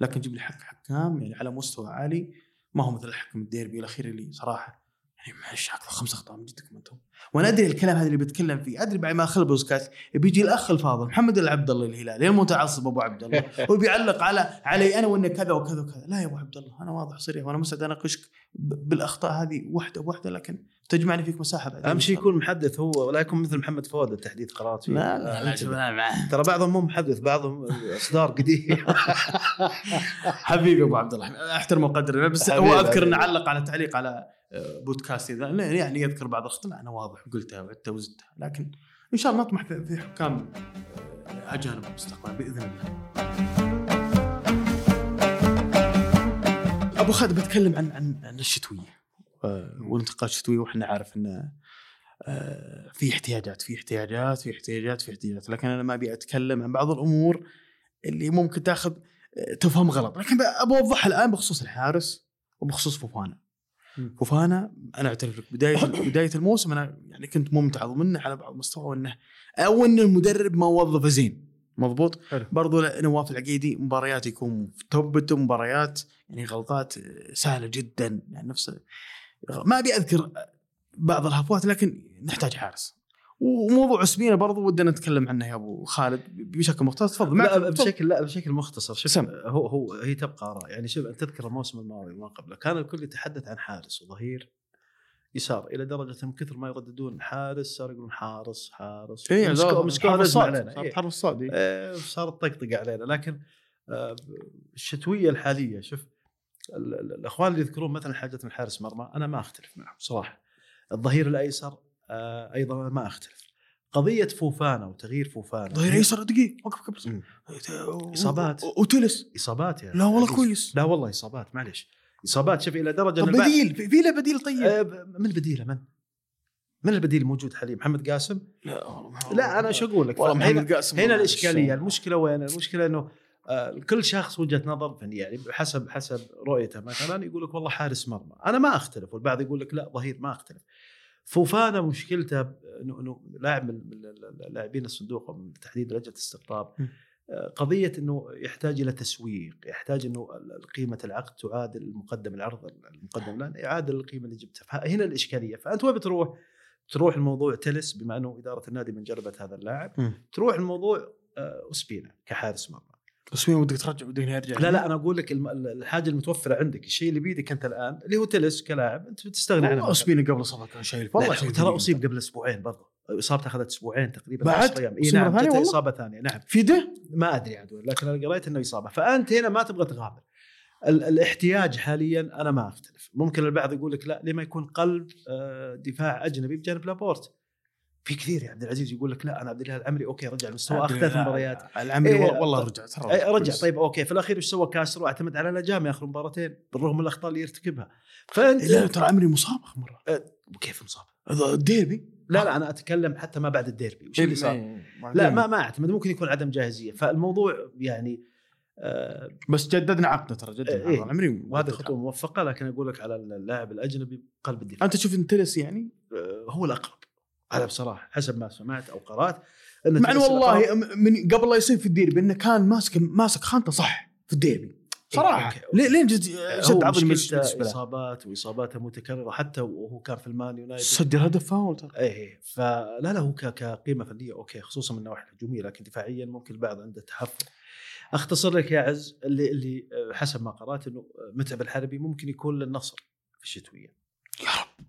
لكن جيب لي حق حكام يعني على مستوى عالي ما هو مثل الحكم الديربي الأخير اللي صراحة يعني معلش أكثر خمس اخطاء من جدكم أنتم وأنا أدري الكلام هذا اللي بتكلم فيه. أدري بعد ما اخذ بوزكاس بيجي الأخ الفاضل محمد العبد الله الهلالي المتعصب أبو عبد الله وبيعلق على علي أنا وانك كذا وكذا وكذا. لا يا أبو عبد الله أنا واضح صريح وأنا مستعد اناقشك بالأخطاء هذه واحدة بواحده لكن تجمعني فيك مساحة بعدين. أهم شيء يكون محدث هو ولا يكون مثل محمد فؤاد التحديث قرارات فيه. لا لا, لا شوف أنا معاه ترى بعضهم مو محدث بعضهم أصدار قديم. حبيبي أبو عبد الله احترم وقدر بس هو أذكر. إنه علق على تعليق على بودكاست إذا يعني يذكر بعض الاخطاء أنا واضح قلتها وعدتها وزدتها. لكن إن شاء الله نطمح في حكام آه، أجانب في المستقبل بإذن الله. أبو خالد بتكلم عن عن عن الشتوية. والانتقالات الشتوية وإحنا عارف انه آه، في احتياجات في احتياجات في احتياجات في احتياجات. لكن أنا ما أبي أتكلم عن بعض الأمور اللي ممكن تاخذ آه، تفهم غلط. لكن ابى أوضحها الآن بخصوص الحارس وبخصوص فوفانا. فوفانا أنا أعترف لك. بداية بداية الموسم أنا يعني كنت ممتعض منه على بعض المستوى إنه أو ان المدرب ما وظفه زين. مضبوط؟ حلو. برضو نواف العقيدي مباريات يكون في توبته مباريات يعني غلطات سهلة جدا. يعني نفس ما أبي أذكر بعض الهفوات لكن نحتاج حارس. وموضوع اسبينا برضو ودنا نتكلم عنه يا أبو خالد بشكل مختصر تفضل. لا بشكل لا بشكل مختصر شوف سم. هو هو هي تبقى آراء يعني شوف انت تذكر الموسم الماضي وما قبله كان الكل يتحدث عن حارس وظهير يسار إلى درجة من كثر ما يرددون حارس صار يقولون حارس حارس مسكوه حرب لازم الصاد علينا صارت إيه. الصاد إيه. إيه، صارت طقطقة علينا لكن آه، الشتوية الحالية شوف ال- ال- الأخوان اللي يذكرون مثلا حاجة من حارس مرمى أنا ما أختلف معهم صراحة الظهير الأيسر أيضا ما أختلف. قضية فوفانا وتغيير فوفانا ظهير ايسر دقيقه وقف قبل. و- وتلس إصابات يعني لا والله عزيز. كويس. لا والله إصابات معلش إصابات شوف إلى درجة طب بديل في في له بديل طيب. آه، من بديله من؟ من البديل الموجود حاليا؟ محمد قاسم؟ لا والله لا أنا شو أقول لك؟ والله هنا- محمد قاسم هنا الإشكالية. المشكلة وين؟ المشكلة إنه آه، كل شخص وجهة نظر فني يعني حسب حسب رؤيته مثلا يقول لك والله حارس مرمى، أنا ما أختلف والبعض يقول لك لا ظهير ما أختلف. فوفانا مشكلته انه إنه لاعب من من لاعبين الصندوق بالتحديد لجنه الاستقطاب. آه، قضية إنه يحتاج إلى تسويق، يحتاج إنه قيمة العقد تعادل المقدم العرض المقدم الآن يعادل القيمة اللي جبتها، فهنا الإشكالية، فأنت وين بتروح؟ تروح الموضوع تلس بما إنه إدارة النادي من جلبت هذا اللاعب،. تروح الموضوع آه، اسبينا كحارس مرمى. بس مين ودك ترجع ودك يرجع لا لا أنا أقول لك الحاجة المتوفرة عندك. الشيء اللي بيدك أنت الآن اللي هو تلس كلاعب أنت بتستغني عنه اسبينا قبل الاصابه كان شايل. والله ترى. أصيب قبل أسبوعين برضه اصابته أخذت أسبوعين تقريبا بعد؟ 10 أيام. إي أصيب نعم ثانية؟ إصابة ثانية نعم. في ده؟ ما أدري عاد وين، لكن أنا قريت إنه إصابة. فأنت هنا ما تبغى تغامر. ال- الاحتياج حاليا أنا ما أختلف. ممكن البعض يقول لك لا لما يكون قلب آه، دفاع أجنبي بجانب لابورت؟ في كثير يا عبد العزيز يقول لك لا أنا عبد الله العمري أوكي رجع المستوى اخذ ثلاث مباريات العمري إيه، والله رجع ترى أي رجع. طيب okay. في الأخير إيش سوى؟ كاسترو اعتمد على نجام اخر مباراتين بالرغم من الأخطاء اللي يرتكبها. فأنت لا ترى عمري مصاب اخر مره كيف مصاب؟ الديربي؟ لا لا أنا أتكلم حتى ما بعد الديربي. وش اللي صار؟ إيه، لا ما ما أعتمد ممكن يكون عدم جاهزية. فالموضوع يعني آه بس جددنا عقده ترى جددنا إيه. العمري وهذه خطوة موفقة لكن أقول لك على اللاعب الأجنبي قلب الدفاع. أنت تشوف ان تلس يعني؟ آه هو الأقرب. هذا بصراحة حسب ما سمعت أو قرأت مع انه تلس والله من قبل لا يصير في الديربي إنه كان ماسك ماسك خانته صح في الديربي. صراحة. okay. ليه ليه جدد له؟ إصابات وإصاباته متكررة حتى وهو كان في المان يونايتد. سجل هدف فاول ترى. إيه فلا لا هو كقيمة فنية okay خصوصا من النواحي الهجومية لكن دفاعيا ممكن البعض عنده تحفظ. أختصر لك يا عز اللي اللي حسب ما قرأت إنه متعب الحربي ممكن يكون للنصر في الشتوية.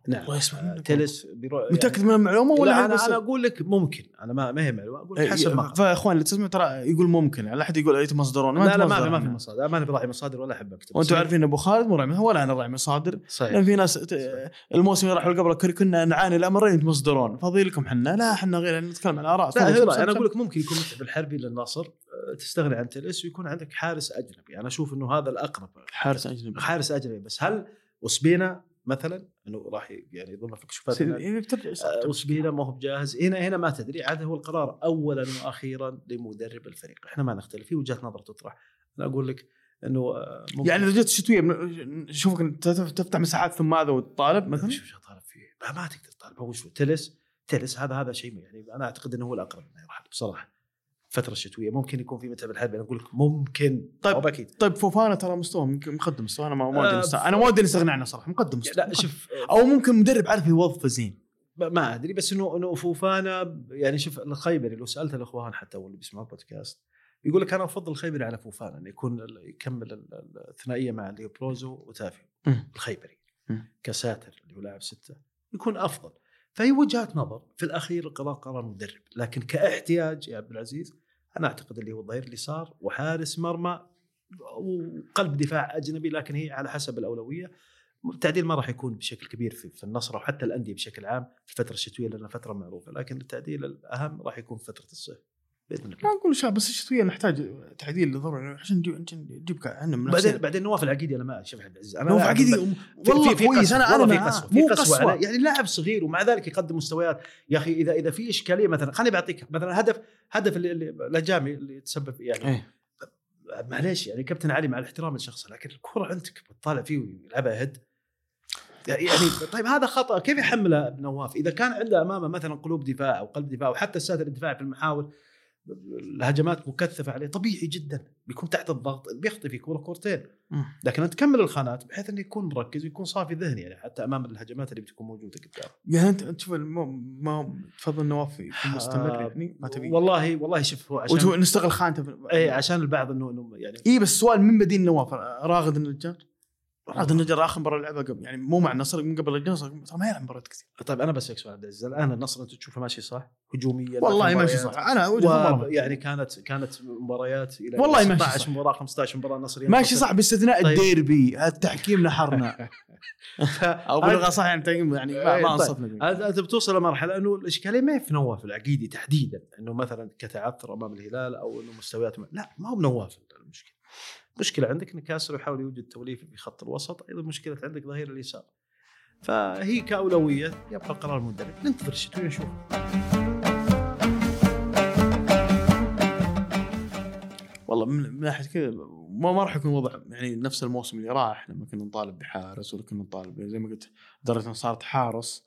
نعم. الله يسمع منك. تلس بيروح متأكد من المعلومه ولا أنا بس أنا أقول لك ممكن. أنا ما ما هي معلومة أقول لك إيه، حسب ما قرأت. فاخوان اللي تسمع ترى يقول ممكن لا أحد يقول أيت مصدرون لا لا ما في ما في. مصادر. ما أنا براعي مصادر ولا أحب أكتب. وأنتم عارفين أبو خالد مو راعي ولا أنا راعي مصادر. صحيح. لأن في ناس ت- الموسم اللي راح قبله كن- كنا نعاني الامرين مصدرون فاضي لكم حنا. لا إحنا غير نتكلم عن آراء. لا. أنا. أقول لك ممكن يكون متعب الحربي للنصر آه، تستغني عن تلس ويكون عندك حارس أجنبي. أنا أشوف إنه هذا الأقرب. حارس أجنبي. حارس أجنبي. بس هل وسبينا مثلا إنه راح يعني ضمن في كشوفات النادي؟ بترجع آه، وسبينا ما هو بجاهز. هنا هنا ما تدري. عاد هو القرار اولا وأخيرا لمدرب الفريق. إحنا ما نختلف. في وجهة نظر تطرح. أنا أقول لك إنه آه، يعني اذا جت الشتويه بن- شوفك أنت تف- تفتح مساحات ثم هذا وتطالب مثلا؟ شو شو طالب فيه. ما, ما تقدر تطالب هو شو؟ تلس تلس هذا هذا شيء يعني أنا أعتقد إنه هو الأقرب انه يرحل بصراحة. الفترة الشتويه ممكن يكون في متعب الحربي أنا أقول لك ممكن. طيب. أكيد طيب فوفانا ترى مستوى مقدم مستوى. أنا ما ودي آه، أنا ما ودي نستغني عنه صراحة. مقدم مستوى لا مقدم. شوف أو ممكن مدرب عارف يوظفه زين. ما- أدري. بس إنه إنه فوفانا يعني شوف الخيبري لو سألت الإخوان حتى واللي بيسمعوا البودكاست يقول لك أنا أفضل الخيبري على فوفانا إنه يكون يكمل ال- ال- الثنائية مع ليو بروزو وتافيو مم. الخيبري. كساتر اللي هو لاعب ستة. يكون أفضل. فهي وجهات نظر. في الأخير القرار قرار مدرب. لكن كاحتياج يا عبد العزيز أنا أعتقد اللي هو الظهير اليسار وحارس مرمى وقلب دفاع أجنبي لكن هي على حسب الأولوية. التعديل ما راح يكون بشكل كبير في النصر أو حتى الأندية بشكل عام في الفترة الشتويه لأنها فترة معروفة. لكن التعديل الأهم راح يكون في فترة الصيف. بإذن الله. ما أقول شاب بس الشتويه نحتاج تعديل ضروري عشان نجيب عشان نجيب عندنا بعدين بعدين نواف العقيدي أنا ما شوف عبد العزيز أنا نوف لاعب عقيدي في- والله في- كويس أنا أنا في. قسوة في قسوة. يعني لاعب صغير ومع ذلك يقدم مستويات. يا أخي اذا إذا في إشكالية مثلا خليني بعطيك مثلا هدف هدف اللي, اللي الأجامي اللي تسبب يعني. إيه. معليش يعني كابتن علي مع الاحترام لشخصه لكن الكرة عندك بتطالع فيه ويلعبها هيد يعني طيب هذا خطأ. كيف يحمله نواف؟ إذا كان عنده أمامه مثلا قلوب دفاع أو قلب دفاع وحتى الساتر الدفاعي في المحاور الهجمات مكثفة عليه طبيعي جدا بيكون تحت الضغط بيخطي في كورة كورتين. لكن أنت تكمل الخانات بحيث إنه يكون مركز ويكون صافي ذهني يعني حتى أمام الهجمات اللي بتكون موجودة قدام. يعني أنت تشوف ما تفضل نواف يكون مستمر يعني؟ ما تبي؟ والله والله شوف هو عشان ونستغل خانته اي عشان البعض انه إنه يعني اي بس السؤال من بديل نواف؟ راغد النجار راغد النجار آخر مباراة لعبها قبل. يعني مو مع النصر من قبل النصر ترى ما يلعب مباريات كثير. طيب أنا بسالك سؤال عبد العزيز. الآن النصر أنت تشوفه ماشي صح؟ هجوميا والله ماشي. صح. أنا يعني كانت كانت مباريات إلى والله ماشي 16 صح. مباراة 15 مباراة نصر ماشي صح باستثناء طيب. الديربي. التحكيم نحرنا. أو باللغة صح يعني يعني ما, إيه، طيب. أنصفنا انت بتوصل لمرحلة إنه الإشكالية ما هي في نواف العقيدي تحديدا إنه مثلا كتعثر أمام الهلال أو إنه مستويات لا ما هو بنواف. المشكلة عندك إن كاسر يحاول يوجد توليفة في خط الوسط أيضا مشكلة عندك ظهير اليسار. فهي كأولوية يبقى قرار المدرب ننتظر الشتويه نشوف والله من ناحية كذا ما, ما راح يكون وضع يعني نفس الموسم اللي راح لما كنا نطالب بحارس ولا كنا نطالب زي ما قلت لدرجه صارت حارس.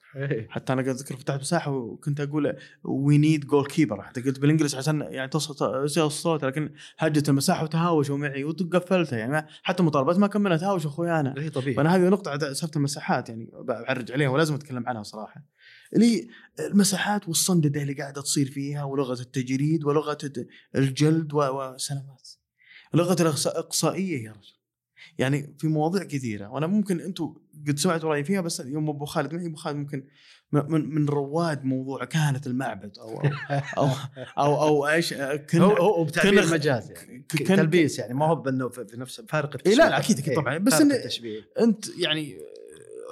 حتى أنا قد ذكر فتحت مساحة وكنت أقول we need goalkeeper حتى قلت بال English عشان يعني توصل الصوت لكن هجدت المساحة وتهاوشوا معي وقفلتها يعني حتى مطالبات ما كملت تهاوش أخوي أنا هي طبيعي. فأنا هذه نقطة سالفه المساحات يعني بعرج عليها ولازم أتكلم عنها صراحة. اللي المساحات والصندده اللي قاعدة تصير فيها ولغة التجريد ولغة الجلد و- وسلامات. لغة الأقصائية يا رجل. يعني في مواضيع كثيرة وأنا ممكن أنتم قد سمعتوا رأيي فيها بس يوم أبو خالد معي أبو خالد ممكن من من رواد موضوع كهنه المعبد أو أو أو أو, أو إيش كنا هو هو بتعبير مجاز يعني. تلبيس يعني ما هو بأنه في نفس فارق إيه التشبيه لا لا أكيد أكيد إيه، طبعا بس فارق إن التشبيه. أنت يعني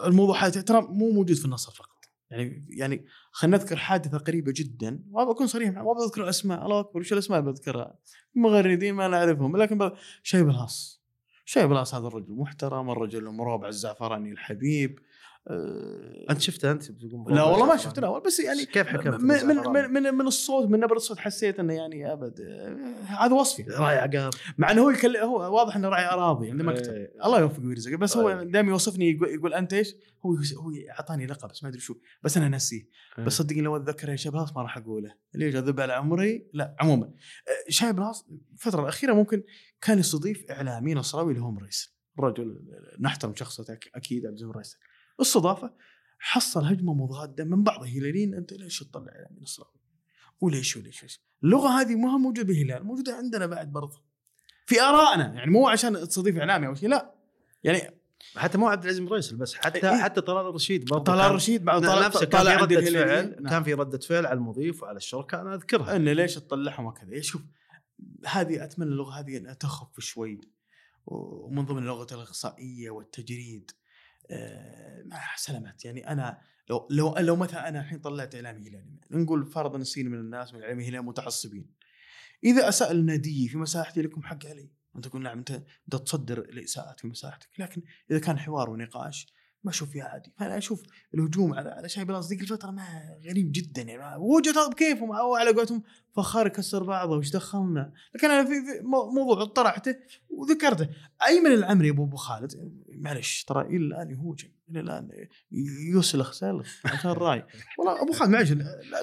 الموضوع هذا ترى مو موجود في النصر فقط. يعني يعني خلينا نذكر حادثة قريبة جدا وابى أكون صريح ما بذكر اسماء الله أكبر وش الأسماء بذكرها؟ مغردين ما نعرفهم لكن ب... شيب الهاص شيب الهاص هذا الرجل محترم الرجل مرابع الزعفراني الحبيب. أنت شفته أنت لا والله ما شفت الأول بس يعني كيف حكمت من من من, من, من الصوت من نبرة الصوت حسيت إنه يعني أبد آه، هذا وصفي راعي عقاب مع إنه هو يكل... هو واضح إنه راعي أراضي عنده مكتب إيه. الله يوفقه ويرزقه بس هو طيب. دائما يوصفني يقول, يقول أنت إيش؟ هو هو أعطاني لقب بس ما أدري شو بس أنا ناسيه إيه. بس صدقني لو أتذكر يا شباب ما راح أقوله ليش اذب على عمري؟ لا عموما آه، شايب بلاص الفترة الأخيرة ممكن كان يستضيف اعلامي نصراوي اللي هو مريسل الرجل نحترم شخصيته أكيد عبد العزيز استضافه حصل هجمة مضادة من بعض الهلاليين أنت ليش تطلع اعلامي نصراوي؟ وليش وليش وليش؟ اللغة هذه ما موجودة بالهلال موجودة عندنا بعد برضه في آرائنا يعني مو عشان تستضيف إعلامي أو شيء لا يعني حتى مو عبد العزيز مريسل بس حتى إيه. حتى طلال الرشيد برضه طلال كان- رشيد بعد طلال نفسه كان في ردة فعل نعم. كان في ردة فعل على المضيف وعلى الشركة أنا أذكرها انه ليش تطلعهم وكذا شوف هذه أتمنى اللغة هذه انها تخف شوي ومن ضمن اللغة الاقصائيه والتجريد مع سلامات. يعني أنا لو لو لو مثلا أنا الحين طلعت اعلامي هلالي نقول فرضا نسين من الناس من الاعلامي الهلالي متعصبين. إذا اساء النادي في مساحتي لكم حق علي أنت تقول نعم أنت تصدر الإساءات في مساحتك. لكن إذا كان حوار ونقاش ما أشوف فيها عادي فانا أشوف الهجوم على على شايب الاصل ذيك الفترة ما غريب جدا يعني. وجهه بكيفهم أو على قولتهم فخار يكسر بعضه وش دخلنا؟ لكن أنا في, في مو- موضوع طرحته وذكرته. أيمن العمري ابو أبو خالد معلش ترى إلى الآن يهوجم إلى الآن يسلخ سلخ عشان الراي؟ والله أبو خالد معلش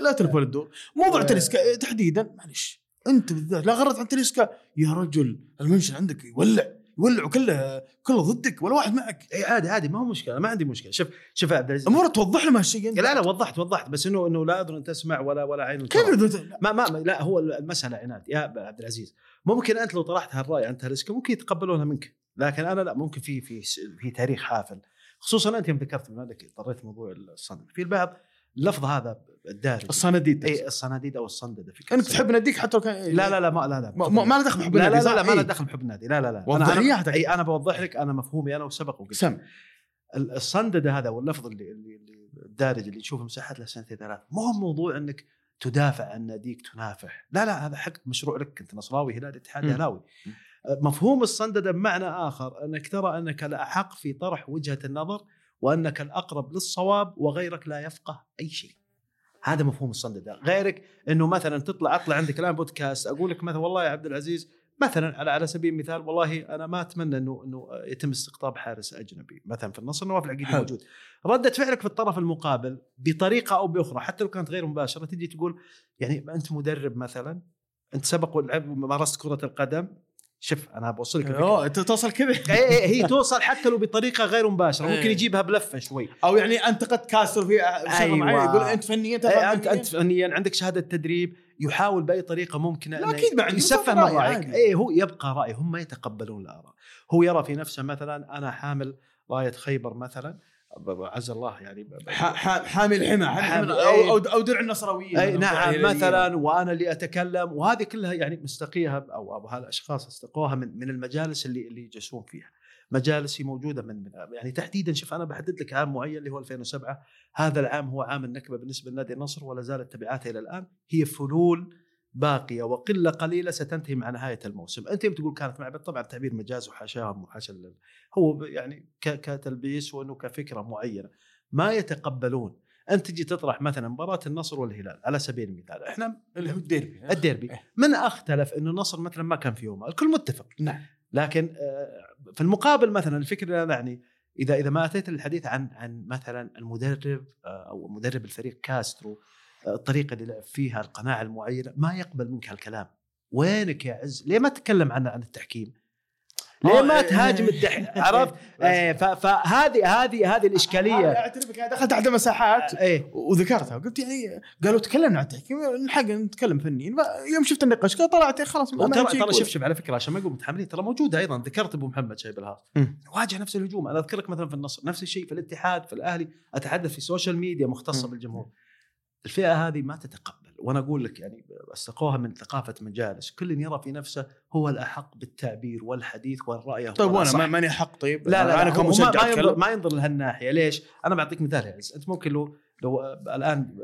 لا, تلف ولا تدور موضوع تلسكا تحديدا معلش أنت بالذات لا غرت عن تلسكا. يا رجل المنشن عندك يولع. يولع وكله كله ضدك ولا واحد معك. إي عادي عادي ما هو مشكلة ما عندي مشكلة. شوف شوف عبد العزيز. المفروض توضح لهم هالشيء لا لا وضحت وضحت بس إنه إنه لا اذن تسمع ولا ولا عين كيف ما ما ما- لا هو المسألة عناد. يا عبد العزيز ممكن أنت لو طرحت هالرأي عن تاليسكا ممكن يتقبلونها منك لكن أنا لا ممكن في في في تاريخ حافل. خصوصا أنت يوم ذكرت بما انك اضطريت موضوع الصندد في البعض اللفظ هذا الدارج. الصناديد اي الصناديد أو الصندده في أنت تحب ناديك حتى لو كان لا لا لا ما لا لا. ما, ما, ما له دخل بحب لا لا النادي، لا, لا صح؟ ما له إيه. دخل بحب النادي. لا لا لا. وضح أنا لي أنا. أي أنا بوضح لك أنا مفهومي أنا وسبق وقلت سم. ال- الصندده هذا واللفظ اللي اللي الدارج اللي تشوفه مساحات له سنتين ثلاث ما هو موضوع إنك تدافع عن ناديك تنافح. لا لا هذا حق مشروع لك. أنت نصراوي هلالي اتحادي مم. هلاوي مفهوم الصندده بمعنى آخر إنك ترى أنك الاحق في طرح وجهة النظر وأنك الأقرب للصواب وغيرك لا يفقه أي شيء. هذا مفهوم الصندده غيرك إنه مثلا تطلع أطلع عندك الآن بودكاست أقول لك مثلا والله يا عبد العزيز مثلا على على سبيل المثال والله أنا ما أتمنى إنه إنه يتم استقطاب حارس أجنبي مثلا في النصر نواف العقيدي. موجود. ردة فعلك في الطرف المقابل بطريقة أو بأخرى حتى لو كانت غير مباشرة تجي تقول يعني أنت مدرب مثلا أنت سبق ولعب مارست كرة القدم شوف أنا بوصلك الفكرة. أوه أنت توصل كذا إيه إيه هي توصل حتى لو بطريقة غير مباشرة ممكن إيه. يجيبها بلفة شوي أو يعني انتقد كاستر في أيوة. يقول أنت فنيا انت فاهم أنت أنت فنيا عندك شهادة تدريب يحاول بأي طريقة ممكنة لا، ما عندي يسفه من رايك. اي هو يبقى رأي هم ما يتقبلون الآراء هو يرى في نفسه مثلا أنا حامل راية خيبر مثلا عز الله يعني حامي الحمى حامي أو. أو درع النصراويين. أي نعم. مثلا وأنا اللي أتكلم وهذه كلها يعني مستقيها أو هالاشخاص استقوها من من المجالس اللي اللي يجلسون فيها. مجالس هي موجودة من, من يعني تحديدا شوف أنا بحدد لك عام معين اللي هو 2007 هذا العام هو عام النكبة بالنسبة لنادي النصر ولا زالت تبعاتها إلى الآن. هي فلول باقية وقلة قليلة ستنتهي مع نهاية الموسم، أنت يوم تقول كانت مع طبعا تعبير مجاز وحاشاهم وحاشا هو يعني كتلبيس وإنه كفكرة معينة. ما يتقبلون. أنت تجي تطرح مثلا مباراة النصر والهلال على سبيل المثال. إحنا اللي هو الديربي الديربي. إيه. من أختلف إنه النصر مثلا ما كان في يومه؟ الكل متفق. نعم. لكن آه، في المقابل مثلا الفكرة اللي أنا يعني إذا إذا ما أتيت للحديث عن عن مثلا المدرب آه، أو مدرب الفريق كاسترو الطريقة اللي لعب فيها القناعة المعينة ما يقبل منك هالكلام. وينك يا عز؟ ليه ما تتكلم عن عن التحكيم؟ ليه آه، ما إيه. تهاجم الدحيح عرفت؟ إيه، ف- فهذه هذه هذه الإشكالية. اعترف لك دخلت تحت مساحات إيه. وذكرتها وقلت يعني قالوا تكلمنا عن التحكيم الحق نتكلم فنيين. يوم شفت النقاش طلعت خلاص ما ترى ترى. شوف شوف على فكرة عشان ما يقول متحملين ترى موجوده أيضا ذكرت أبو محمد شايب الهاف. مم. واجه نفس الهجوم. أنا اذكر لك مثلا في النصر نفس الشيء في الاتحاد في الأهلي أتحدث في social media مختصة. بالجمهور. الفئة هذه ما تتقبل. وأنا أقول لك يعني استقوها من ثقافة مجالس. كل يرى في نفسه هو الأحق بالتعبير والحديث والرأي هو طيب وأنا ماني حق طيب؟ لا لا أنا لا هو كمشجع ما, ينظر. ما ينظر لهالناحية. ليش؟ أنا بعطيك مثال يا عز أنت ممكن لو لو الآن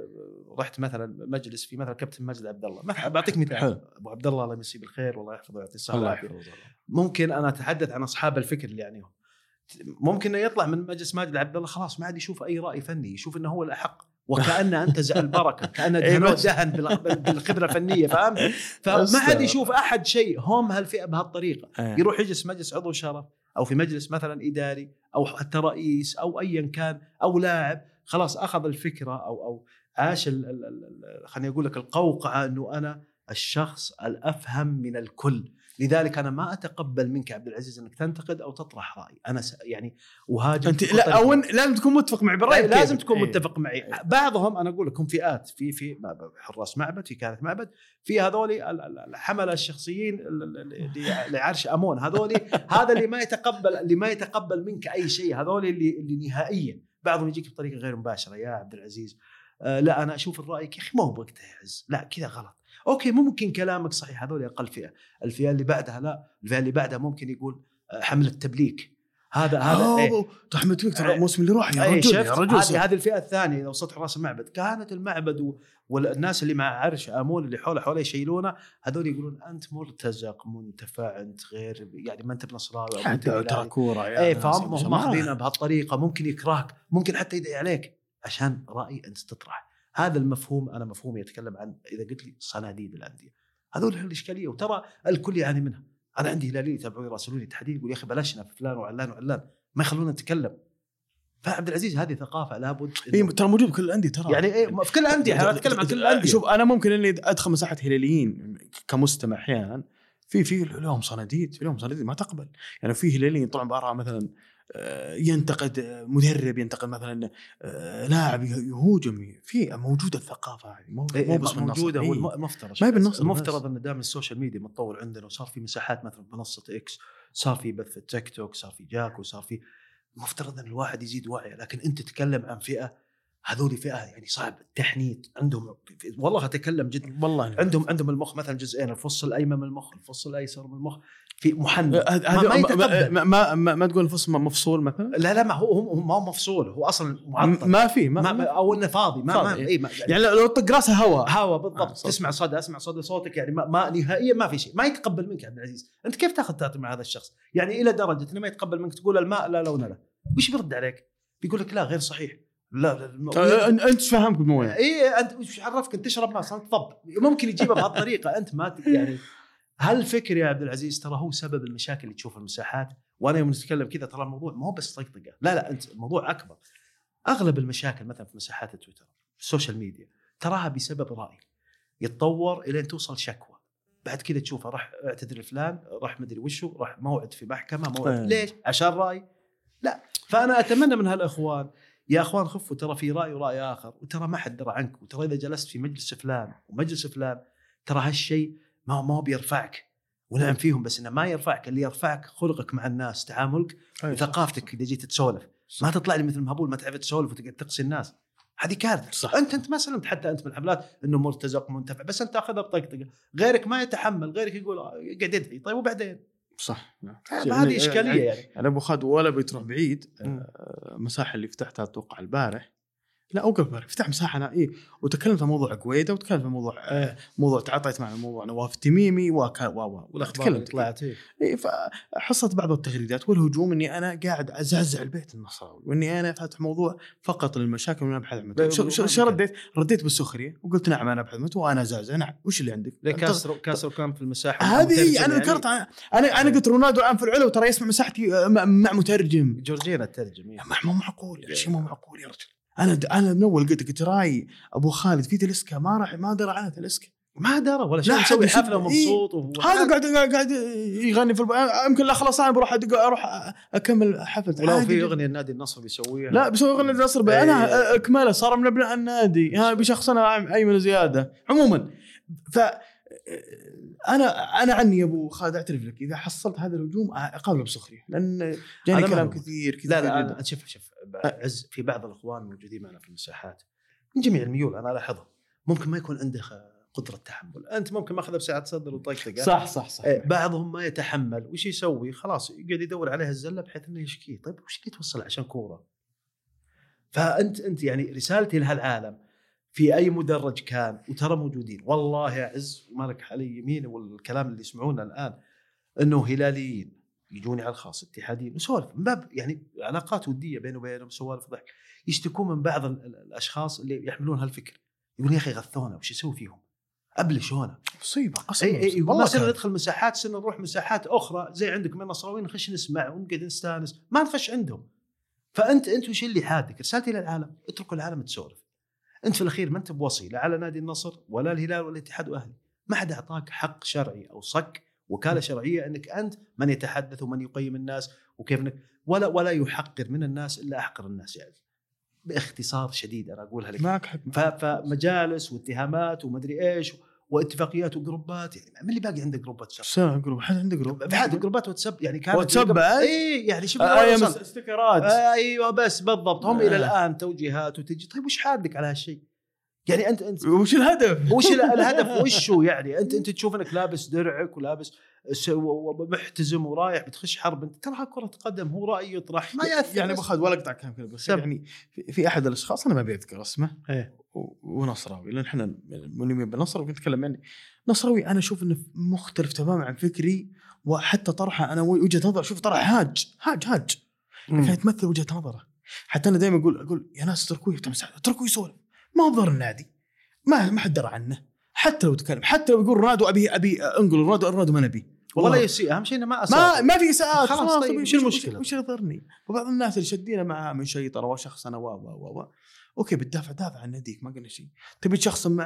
رحت مثلا مجلس في مثلا كابتن ماجد عبد الله. مثلا بعطيك مثال. حلو. أبو عبد الله الله يمسيه بالخير والله يحفظه ويعطيه الصحة والعافية. ممكن أنا أتحدث عن أصحاب الفكر اللي يعنيهم ممكن إنه يطلع من مجلس ماجد عبد الله خلاص ما عاد يشوف أي رأي فني يشوف إنه هو الأحق وكأن انتزع البركه كأن إيه، دهن بال- بالخبره الفنية فهمت؟ فما عاد يشوف أحد شيء هم هالفئة بهالطريقة إيه. يروح يجلس مجلس عضو شرف أو في مجلس مثلا إداري أو حتى رئيس أو ايا كان أو لاعب خلاص أخذ الفكرة أو أو عاش خليني أقول لك القوقعة إنه أنا الشخص الأفهم من الكل لذلك أنا ما أتقبل منك عبد العزيز إنك تنتقد أو تطرح رأي. أنا س... يعني أهاجم أنت لا. أو إن- لازم تكون متفق معي طيب لازم. تكون إيه. متفق معي. بعضهم أنا أقول لكم فئات في في حراس معبد في كانت معبد في هذولي ال- الحملة الشخصيين لعرش أمون. هذولي هذا اللي ما يتقبل اللي ما يتقبل منك أي شيء. هذولي اللي اللي نهائيا. بعضهم يجيك بطريقة غير مباشرة. يا عبد العزيز آه لا أنا أشوف رايك يا أخي ما هو بوقتها يا عز. لا كذا غلط. okay ممكن كلامك صحيح هذول أقل فئة الفئة اللي بعدها لا الفئة اللي بعدها ممكن يقول آه، حملة تبليك هذا هذا إيه. هذا رحمة بك ترى إيه. الموسم اللي راح يا اي رجل يا رجل هذه هذه الفئة الثانية اذا وصلت رأس المعبد كانت المعبد. والناس اللي مع عرش آمون اللي حوله حوله يشيلونه هذول يقولون أنت مرتزق منتفع أنت غير يعني ما أنت بنصراوي أنت ترى. كوره يا اي فهم. ماخذينها بهالطريقة ممكن يكرهك ممكن حتى يدعي عليك عشان رأي أنت تطرح هذا المفهوم أنا مفهومي يتكلم عن إذا قلت لي صناديد الانديه هذول الإشكالية وترى الكل يعاني منها. أنا عندي هلاليه يتابعوني يراسلوني تحديد يقول يا أخي بلشنا في فلان وعلان وعلان ما يخلونا نتكلم. فعبد العزيز هذه ثقافة لابد إي ترى موجود بكل الأندية ترى. يعني إيه في كل الأندية أنا أتكلم عن كل الأندية. شوف أنا ممكن إني أدخل مساحة هلاليين كمستمع أحيانا في في لهم صناديد لهم صناديد ما تقبل. يعني في هلاليين طبعا بأراء مثلا ينتقد آه، مدرب ينتقد مثلا آه، لاعب يهوجم في موجودة الثقافة هذه مو إيه مو إيه بس. موجودة إيه. والمفترض ما هي بالنصر المفترض. إن دام ال social media متطور عندنا وصار في مساحات مثلا منصه إكس صار في بث التيك توك صار في جاكو صار في المفترض إن الواحد يزيد وعيه لكن أنت تتكلم عن فئة هذول فئة يعني صعب التحنيت عندهم والله أتكلم جد. والله. عندهم عندهم المخ مثلا جزئين الفص الأيمن من المخ الفص الأيسر من المخ. في هذا ما- ما ما. ما, ما, ما, ما تقول الفصل مفصول مثلا؟ لا لا ما هو ما هو مفصول هو أصلا معطل. ما في ما, ما ما أو إنه فاضي ما, ما فاضي. إيه ما يعني لو طق راسه هواء هوا بالضبط آه، آه صوت. تسمع صدى أسمع صدى صوتك يعني ما, ما نهائيا ما في شيء. ما يتقبل منك يا عبد العزيز. أنت كيف تاخذ تعطي مع هذا الشخص؟ يعني إلى درجة إنه ما يتقبل منك تقول الماء لا لون له وش بيرد عليك؟ بيقول لك لا غير صحيح. لا, لا الم- أنت إيش فهمك بالمويه اي أنت وش عرفك؟ أنت تشرب ماء صارت طب ممكن يجيبها بهالطريقه أنت ما ت- يعني هالفكر يا عبد العزيز ترى هو سبب المشاكل اللي تشوفها المساحات؟ وأنا يوم نتكلم كذا ترى الموضوع ما هو بس طقطقة. لا لا أنت الموضوع أكبر. أغلب المشاكل مثلا في مساحات التويتر ال social media تراها بسبب رأي يتطور إلين توصل شكوى. بعد كذا تشوفه راح اعتذر لفلان راح مدري وشو راح موعد في محكمة موعد. إيه. ليش؟ عشان رأي. لا فأنا أتمنى من هالإخوان يا أخوان خفوا ترى في رأي ورأي آخر وترى ما حد درى عنك وترى إذا جلست في مجلس فلان ومجلس فلان ترى هالشيء ما ما هو بيرفعك. ونعم فيهم بس إنه ما يرفعك اللي يرفعك خلقك مع الناس تعاملك وثقافتك اذا جيت تسولف. ما تطلع لي مثل مهبول ما تعرف تسولف وتقعد تقصي الناس. هذه كارثة. صح. انت أنت ما سلمت حتى أنت من الحفلات إنه مرتزق منتفع بس أنت تاخذها بطقطقة. غيرك ما يتحمل غيرك يقول آه، يقعد يدعي طيب وبعدين؟ صح. هذه إشكالية يعني يعني. أبو خالد ولا بتروح بعيد مم. آه، المساحه اللي فتحتها أتوقع البارح. لا أوقف البارح فتح مساحة أنا اي وتكلمت عن موضوع قويده وتكلمت عن موضوع آه، موضوع تعاطيت مع موضوع نواف التميمي و و والأخبار اللي تكلمت طلعت إيه. اي فحصلت بعض التغريدات والهجوم إني أنا قاعد أزعزع البيت النصراوي وإني أنا فاتح موضوع فقط للمشاكل وأنا ابحث عن شو. رديت؟ رديت بالسخرية وقلت نعم أنا ابحث متو وأنا ازعزع نعم وش اللي عندك؟ كاسرو كاسرو كان في المساحة هذه أنا يعني. ذكرت أنا أنا أنا قلت رونالدو الان في العلا وترى يسمع مساحتي آه، مع مترجم جورجينا ترجم إيه. مو معقول شيء مو معقول يا رجل أنا أنا من أول قلت قلت راي أبو خالد في تلسكا ما راح ما درى عنها تلسكا ما درى ولا شيء يشوف- حفلة ومبسوط وهو- هذا قاعد قاعد يغني في الب... يمكن لا خلاص أنا بروح أدق أروح أكمل حفلة ولو في. أغنية النادي النصر بيسويها لا بيسوي أغنية نصر إيه. أنا اكمله صار من أبناء النادي ها بشخصنا أيمن زيادة عموما ف أنا أنا عني يا أبو خالد أعترف لك. إذا حصلت هذا الهجوم اقابله بسخريه لأن جاني كلام. كثير كثير لا لا. أنا شوف شوف عز في بعض الأخوان موجودين معنا في المساحات. من جميع الميول أنا ألاحظها. ممكن ما يكون عنده قدرة تحمل. أنت ممكن ماخذها بساعة صدر وطقطقه صح صح صح. إيه، بعضهم ما يتحمل. وش يسوي؟ خلاص يقعد يدور عليها الزلة بحيث إنه يشكيه. طيب وش اللي توصل عشان كورة؟ فأنت أنت يعني رسالتي لهالعالم في أي مدرج كان وترى موجودين. والله يا عز مالك علي يمين والكلام اللي يسمعونه الآن إنه هلاليين يجوني على الخاص اتحاديين وسولف من باب يعني علاقات ودية بيني وبينهم سوالف ضحك. يشتكون من بعض ال- ال- الأشخاص اللي يحملون هالفكر. يقول يا أخي غثونا وش يسوي فيهم؟ أبلشونا. مصيبة قسما اي اي والله ما صرنا. ندخل مساحات صرنا نروح مساحات أخرى زي عندك من النصراويين نخش نسمع ونقعد نستانس. ما نخش عندهم. فانت أنت وش اللي حادك؟ رسالتي للعالم. اتركوا العالم تسولف. أنت في الأخير ما أنت بوصي لا على نادي النصر ولا الهلال ولا الاتحاد وأهلي. ما حد أعطاك حق شرعي أو صك وكالة شرعية أنك أنت من يتحدث ومن يقيم الناس وكيف انك ولا ولا يحقر من الناس إلا أحقر الناس يعني. باختصار شديد أنا أقولها لك. معك حق. فمجالس واتهامات ومدري إيش واتفاقيات و groupات يعني من اللي باقي عنده group واتساب؟ سنة group حد عنده جروب في حد groupات واتساب يعني كانت واتساب بعد؟ اي يعني شوف آه،. مس- stickerات أيوه بس بالضبط هم آه. إلى الآن توجيهات وتجي طيب وش حادك على هالشيء؟ يعني انت انت وش الهدف؟ وش ال- الهدف وش هو يعني انت أنت تشوف إنك لابس درعك ولابس ومحتزم ورايح بتخش حرب أنت تراها كرة قدم هو رأي يطرح ما يأثر يعني. أبو خالد ولا أقطع كلام كذا بس. يعني في- في أحد الأشخاص أنا ما أبي اذكر اسمه إيه. ونصراوي. لأن إحنا ملمين بالنصر ونتكلم عني. نصراوي أنا أشوف إنه مختلف تماما عن فكري وحتى طرحه أنا وجهة نظر شوف طرح هاج هاج هاج. كان يتمثل وجهة نظره. حتى أنا دائما أقول أقول يا ناس اتركوه يفتح مساحه اتركوه يسولف. ما هو ضر النادي. ما ما حد درى عنه. حتى لو تكلم حتى لو يقول رونالدو ابي أبي أنقل رونالدو رونالدو ما نبي. ولا. يسيء أهم شيء إنه ما ما أصاب. ما في إساءات. خلاص طيب، طيب وش- المشكلة؟ وش يضرني؟ وبعض الناس اللي شدينا معاه من وشخصنه و و و و okay بتدافع دافع عن ناديك ما قلنا شيء. تبي تشخصن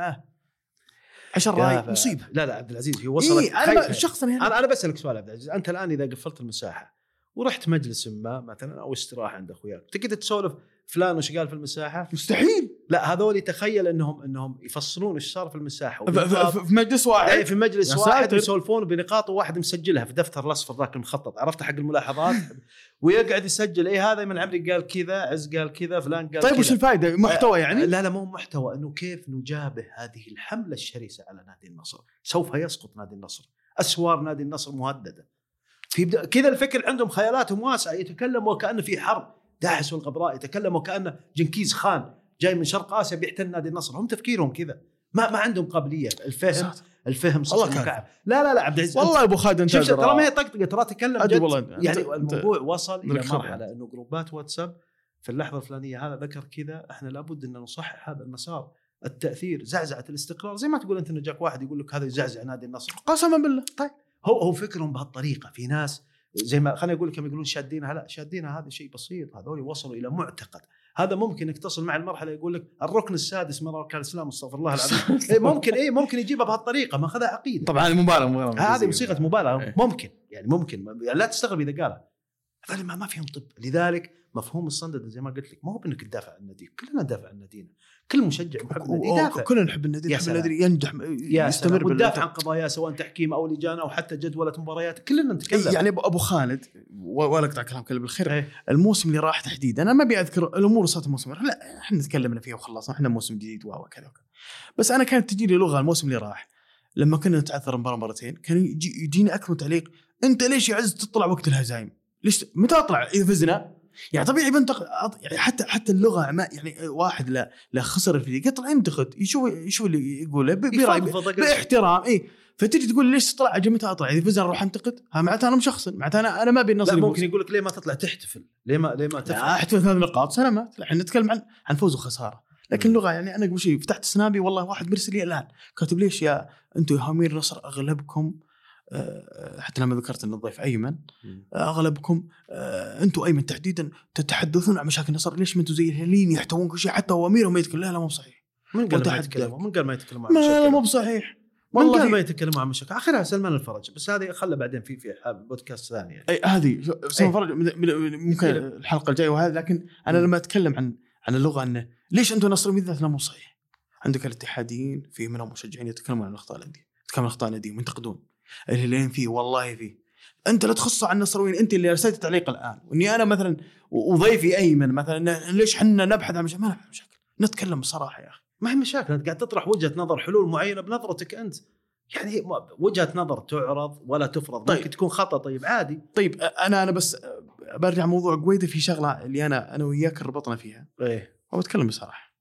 عشان يا رأي ف- مصيبة. لا لا عبد العزيز هي وصلت. اي أنا. شخصا يعني أنا أنا بسألك سؤال عبد العزيز. أنت الآن إذا قفلت المساحة ورحت مجلس ما مثلا أو استراحة عند أخوياك تقدر تسولف فلان وش قال في المساحة؟ مستحيل. لا هذول تخيل إنهم إنهم يفصلون إيش صار في المساحة. في مجلس إيه، واحد في مجلس واحد ساتر. يسولفون بنقاط وواحد مسجلها في دفتر الأصفر ذاك المخطط. عرفت حق الملاحظات؟ ويقعد يسجل اي هذا من عمري قال كذا عز قال كذا فلان قال طيب. وش الفائده؟ محتوى يعني؟ لا لا مو محتوى إنه كيف نجابه هذه الحملة الشرسة على نادي النصر. سوف يسقط نادي النصر. أسوار نادي النصر مهددة. في بدا... كذا الفكر عندهم خيالاتهم واسعة. يتكلم وكأنه في حرب. داعش والغبراء يتكلم وكأنه جنكيز خان. جاي من شرق آسيا بيحتل نادي النصر. هم تفكيرهم كذا. ما ما عندهم قابلية. الفهم. الفهم والله كان. المكعب لا لا لا عبد العزيز والله أبو خالد انت ترى ما هي. طقطقه ترى تكلم جد. والله أنت- يعني أنت- الموضوع وصل إلى. مرحلة إنه جروبات واتساب في اللحظة الفلانية هذا ذكر كذا. إحنا لابد إن نصحح هذا المسار. التأثير زعزعة الاستقرار. زي ما تقول أنت إنه جاك واحد يقول لك هذا يزعزع نادي النصر. قسما بالله. هو هو فكرهم بهالطريقة. في ناس زي ما خليني أقول لك يقولون شادينها. لا شادينها هذا شيء بسيط. هذول وصلوا إلى معتقد. هذا ممكن انك تصل مع المرحلة يقول لك الركن السادس من أركان الإسلام استغفر الله العظيم. إيه ممكن إيه ممكن يجيبها بهالطريقة ما أخذها عقيدة. طبعا مبالغ مبالغ هذه صيغه مبالغة. إيه. ممكن يعني ممكن. يعني لا تستغرب إذا قالها. هذول ما فيهم طب. لذلك مفهوم الصندد زي ما قلت لك ما هو بإنك تدافع عن ناديك كلنا ندافع عن نادينا كل مشجع محب النادي يدافع كلنا نحب النادي نحب. النادي ينجح يستمر وندافع عن. قضايا سواء تحكيم أو لجان أو حتى جدولة مباريات كلنا نتكلم يعني ابو خالد ولا أقطع كلام كله بالخير إيه. الموسم اللي راح تحديدا أنا ما أبي أذكر الأمور صارت الموسم لا إحنا تكلمنا فيها وخلصنا إحنا موسم جديد وكذا وكذا بس أنا كانت تجيني لغة الموسم اللي راح لما كنا نتعثر مباراة مرتين كان يجي يجيني أكثر تعليق أنت ليش يا عز تطلع وقت الهزايم؟ ليش متى أطلع إذا فزنا؟ يعني طبيعي بنتقد يعني حتى حتى اللغة ما يعني واحد لا لا خسر الفريق يطلع ينتقد يشوف يشوف اللي يقوله. باحترام اي فتجي تقول ليش تطلع متى اطلع إذا فزنا أروح أنتقد ها معناته أنا مشخصن معناته أنا أنا ما ابي النصر لا. ممكن يقول لك ليه ما تطلع تحتفل؟ ليه ما ليه ما تفرح؟ أحتفل ثلاث نقاط سلامات لا، إحنا نتكلم عن عن فوز وخسارة لكن. اللغة يعني أنا قبل شيء فتحت سنابي والله واحد مرسل لي الان كاتب ليش يا أنتم يا هامير نصر أغلبكم حتى لما ذكرت إن الضيف أيمن آه، أغلبكم آه، أنتم أيمن تحديدا تتحدثون عن مشاكل النصر. ليش ما أنتم زي الهلاليين يحتوون كل شيء؟ حتى اوامرهم ما يتكلم. لا لا مو بصحيح. من قال ما وتحدى. يتكلموا من قال ما يتكلموا عن ما لا مشاكل. مو بصحيح. من قال؟ والله ما يتكلموا عن مشاكل. آخرها سلمان الفرج. بس هذه خلى بعدين في في بودكاست ثاني يعني. أي هذه شو- أي. سوف فرج من- من- ممكن إيه. الحلقة الجاية وهذا لكن أنا. لما أتكلم عن عن اللغة إنه ليش أنتم نصر بالذات لا مو صحيح. عندك الاتحاديين في منهم مشجعين يتكلمون عن اخطاء الأندية يتكلمون عن اخطاء الأندية وينتقدون. الهلاليين فيه والله فيه. أنت لا تخص عن النصراويين أنت اللي ارسلت تعليق الآن. وإني أنا مثلا وضيفي أيمن مثلا ليش إحنا نبحث عن مشاكل ما نبحث عن مشاكل. نتكلم بصراحة يا أخي. ما هي مشاكل أنت قاعد تطرح وجهة نظر حلول معينة بنظرتك أنت. يعني وجهة نظر تعرض ولا تفرض. طيب. ممكن تكون خطأ طيب عادي. طيب أنا أنا بس برجع موضوع قويدة في شغلة اللي أنا أنا وياك ربطنا فيها. إيه. وأتكلم بصراحة.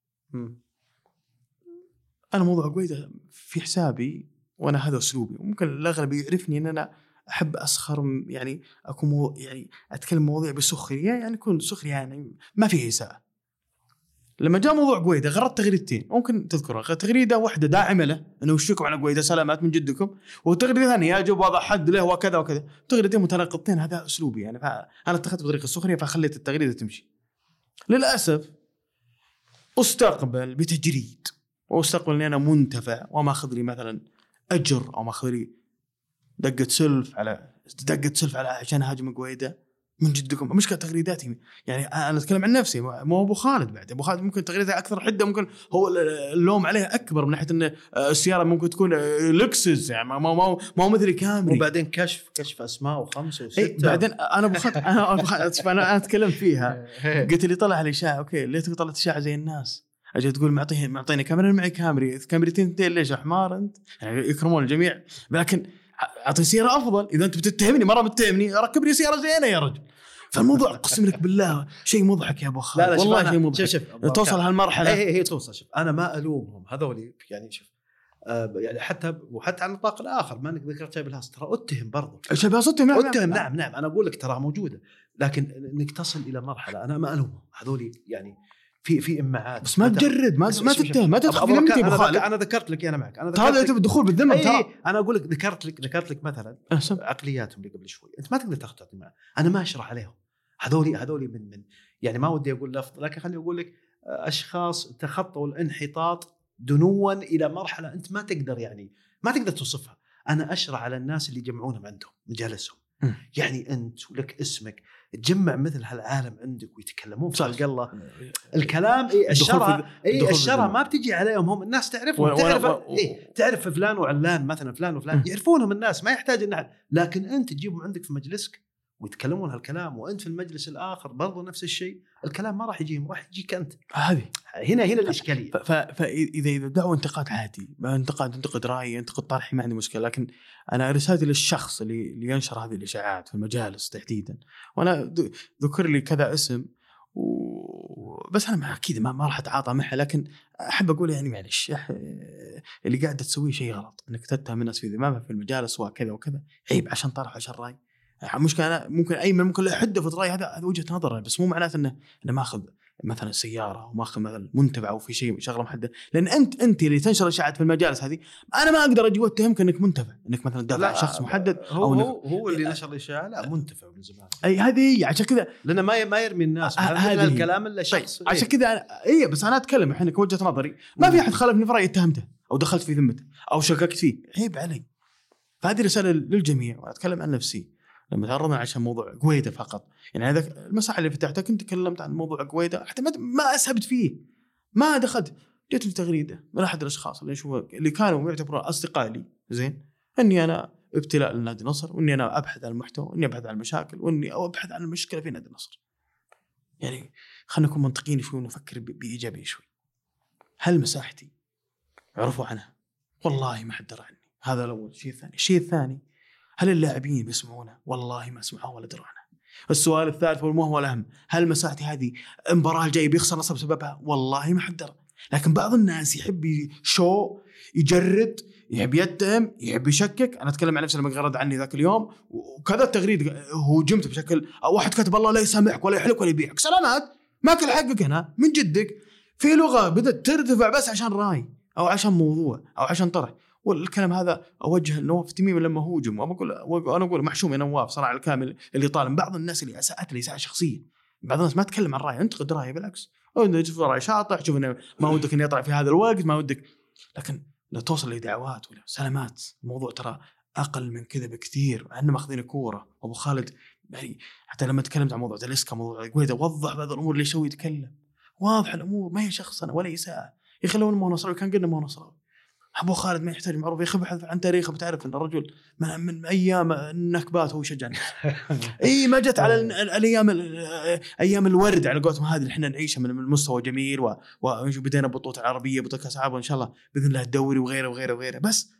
أنا موضوع قويدة في حسابي وأنا هذا أسلوبي. وممكن الأغلب يعرفني إن أنا أحب أسخر يعني أكون مو يعني أتكلم مواضيع بسخرية يعني يكون سخرية يعني ما فيها إساءة. لما جاء موضوع قويدة غردت تغريدتين. ممكن تذكرها تغريدة واحدة داعمة له إنه وشكم على قويدة سلامات من جدكم. وتغريدة ثانية يجب وضع حد له وكذا وكذا. تغريدتين متناقضتين هذا أسلوبي. يعني فانا اتخذت بطريقة السخريه فخليت التغريدة تمشي. للأسف أستقبل بتجريد. وأستقبل إني أنا منتفع وما أخذ لي مثلا أجر أو ما اخذ لي دقة سلف على دقة سلف على عشان اهاجم قويدة من جدكم. مشكله تغريداتي يعني أنا أتكلم عن نفسي. مو أبو خالد بعد. أبو خالد ممكن تغريده أكثر حدة. ممكن هو اللوم عليه أكبر من ناحية إن السيارة ممكن تكون لكسس. يعني ما ما ما ما هو مثل كامري وبعدين كشف كشف أسماء وخمسة وستة. إيه بعدين أنا أبو خالد أنا أبو خالد. أنا أتكلم فيها. قلت لي طلع الاشاعه okay تبي طلعت إشاعة زي الناس؟ أجي تقول معطيه معطيني كاميرا معي كامري كاميرتين اثنين ليش يا حمار أنت؟ يعني يكرمون الجميع. لكن أعطي سيارة أفضل. إذا أنت بتتهمني مرة متهمني ركب لي سيارة زينة يا رجل. فالموضوع أقسم لك بالله شيء مضحك يا أبو خالد. لا لا والله شيء مضحك. شوف شوف توصل هالمرحلة. هي هي توصل شوف. أنا ما ألومهم. هذول يعني شوف آه يعني حتى وحتى على النطاق الآخر ما أنك ذكرت شاي بالهاس. ترى أتهم برضو. شباب صدتهم نعم أتهم نعم. نعم أنا أقول لك ترى موجودة. لكن إنك تصل إلى مرحلة أنا ما ألومهم. هذول يعني في في امعات بس ما تجرد ما ما. تتهم ما تدخل في ذمتي ابو أنا خالد أنا ذكرت لك أنا معك أنا هذا ذكرت يعتبر دخول بالذمه ترى أنا أقول لك ذكرت لك ذكرت لك مثلا أحسن. عقلياتهم اللي قبل شوي. أنت ما تقدر تاخذ تعطي معه. أنا ما أشرح عليهم. هذولي هذولي من من يعني ما ودي أقول لفظ لكن خليني أقول لك آه، أشخاص تخطوا الانحطاط دنوا إلى مرحلة أنت ما تقدر يعني ما تقدر توصفها. أنا أشرح على الناس اللي يجمعونهم عندهم مجالسهم. يعني أنت ولك اسمك. تجمع مثل هالعالم عندك ويتكلمون في. خلق الله الكلام إي الشرع إي الشرع. ما بتجي عليهم هم الناس تعرفهم تعرف إيه تعرف فلان وعلان مثلا فلان وفلان. يعرفونهم الناس ما يحتاج إن. لكن أنت تجيبهم عندك في مجلسك ويتكلمون هالكلام وأنت في المجلس الآخر برضو نفس الشيء الكلام ما راح يجيهم راح يجيك أنت. هذه. هنا هنا الإشكالية. فإذا إذا دعوا انتقاد عادي ما انتقاد انتقد رايي انتقد طرحي ما عندي مشكلة. لكن أنا رسالتي للشخص اللي اللي ينشر هذه الإشاعات في المجالس تحديدا. وأنا ذكر لي كذا اسم و... بس أنا ما أكيد ما, ما راح أتعاطى معها لكن أحب أقول يعني معلش اللي قاعد تسويه شيء غلط. إنك تتهم الناس في ذمامها في المجالس وكذا وكذا عيب عشان طرح عشان رأي. مشكلة أنا ممكن أي من ممكن له في الرأي هذا هذا وجهة نظره بس مو معناته أنه أنه ماخذ مثلا سيارة أو ماخذ مثلا منتفع أو في شيء شغلة محددة. لأن أنت أنت اللي تنشر اشاعات في المجالس هذه أنا ما أقدر أجي وأتهمك إنك منتفع إنك مثلا تدافع عن شخص محدد هو أو إنك هو, هو اللي نشر الإشاعة لا منتفع من زمان. أي هذه هي عشان كذا لأنه ما ما يرمي الناس آه، هذا. الكلام إلا طيب شخص. عشان كذا أنا اي بس أنا أتكلم الحين كوجهه نظري. ما في أحد خالفني في رايي اتهمته أو دخلت في ذمته أو شككت فيه. عيب علي. فهذه رسالة للجميع وأتكلم عن نفسي. لما تعرضنا عشان موضوع قويده فقط. يعني هذا المساحة اللي فتحتها كنت تكلمت عن موضوع قويده حتى ما أسهبت فيه. ما دخلت. جت لي تغريده من أحد الأشخاص اللي اشوفه اللي كانوا يعتبرون أصدقاء لي. زين؟ إني أنا ابتلاء لنادي النصر وإني أنا أبحث عن المحتوى وإني أبحث عن المشاكل وإني أبحث عن المشكلة في نادي النصر. يعني خلينا نكون منطقيين شوي ونفكر بإيجابية شوي. هل مساحتي؟ عرفوا عنها؟ والله ما حد درى عني، هذا الأول، الشيء الثاني، الشيء الثاني هل اللاعبين بيسمعونه؟ والله ما سمعوه ولا دروا عنها. السؤال الثالث والمهم والاهم، هل مساحتي هذه المباراة الجاية بيخسر نصر بسببها؟ والله ما حد درى. لكن بعض الناس يحب شو يجرد يحب يتهم يحب يشكك أنا أتكلم عن نفسي لما غرد عني ذاك اليوم وكذا التغريد هوجمت بشكل واحد كتب الله لا يسامحك ولا يحلك ولا يبيعك سلامات ماكل حقك هنا من جدك في لغة بدأت ترتفع بس عشان رأي أو عشان موضوع أو عشان طرح والكلام هذا أوجه لنواف تميم لما هوجم واقول أنا أقول محشوم يا نواف صراحة الكامل اللي طالب بعض الناس اللي أساءت لي أساءة شخصية. بعض الناس ما تكلم عن راي أنتقد راي بالعكس. أو تشوف رأي شاطح تشوف إنه ما ودك إنه يطلع في هذا الوقت ما ودك. لكن لا توصل لدعوات ولا سلامات. الموضوع ترى أقل من كذا بكثير. إحنا ماخذين كورة. أبو خالد يعني حتى لما تكلمت عن موضوع تلسكا موضوع قويده وضح بعض الأمور ليش هو يتكلم. واضح الأمور. ما هي شخصنا ولا اساءه يا أخي لو إنه ما هو نصراوي كان قلنا ما نصراوي أبو خالد ما يحتاج معروف يا أخي ابحث عن تاريخه بتعرف إن الرجل من, من أيام النكبات هو يشجع إي ما جت على ال- الأيام ال- أيام الورد على قولتهم هذه اللي إحنا نعيشها من مستوى جميل وبدينا بطولة العربيه بطولة كأس العالم وإن شاء الله بإذن الله الدوري وغيره وغيره وغيره. بس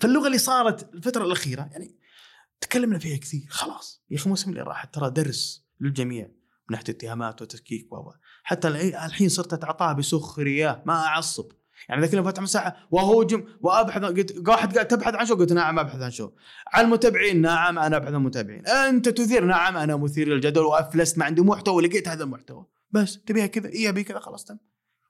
فاللغة اللي صارت الفترة الأخيرة يعني تكلمنا فيها كثير خلاص. يا أخي الموسم اللي راح ترى درس للجميع من ناحية اتهامات وتشكيك و حتى الحين صرت اتعاطاها بسخرية ما أعصب. يعني إذا كنا فاتح مساحة واهوجم وأبحث قلت واحد قاعد تبحث عن شو؟ قلت نعم أبحث عن شو؟ على المتابعين نعم أنا أبحث عن المتابعين. أنت تثير؟ نعم أنا مثير للجدل وأفلست ما عندي محتوى ولقيت هذا المحتوى. بس تبيها كذا؟ اي أبي كذا خلاص تم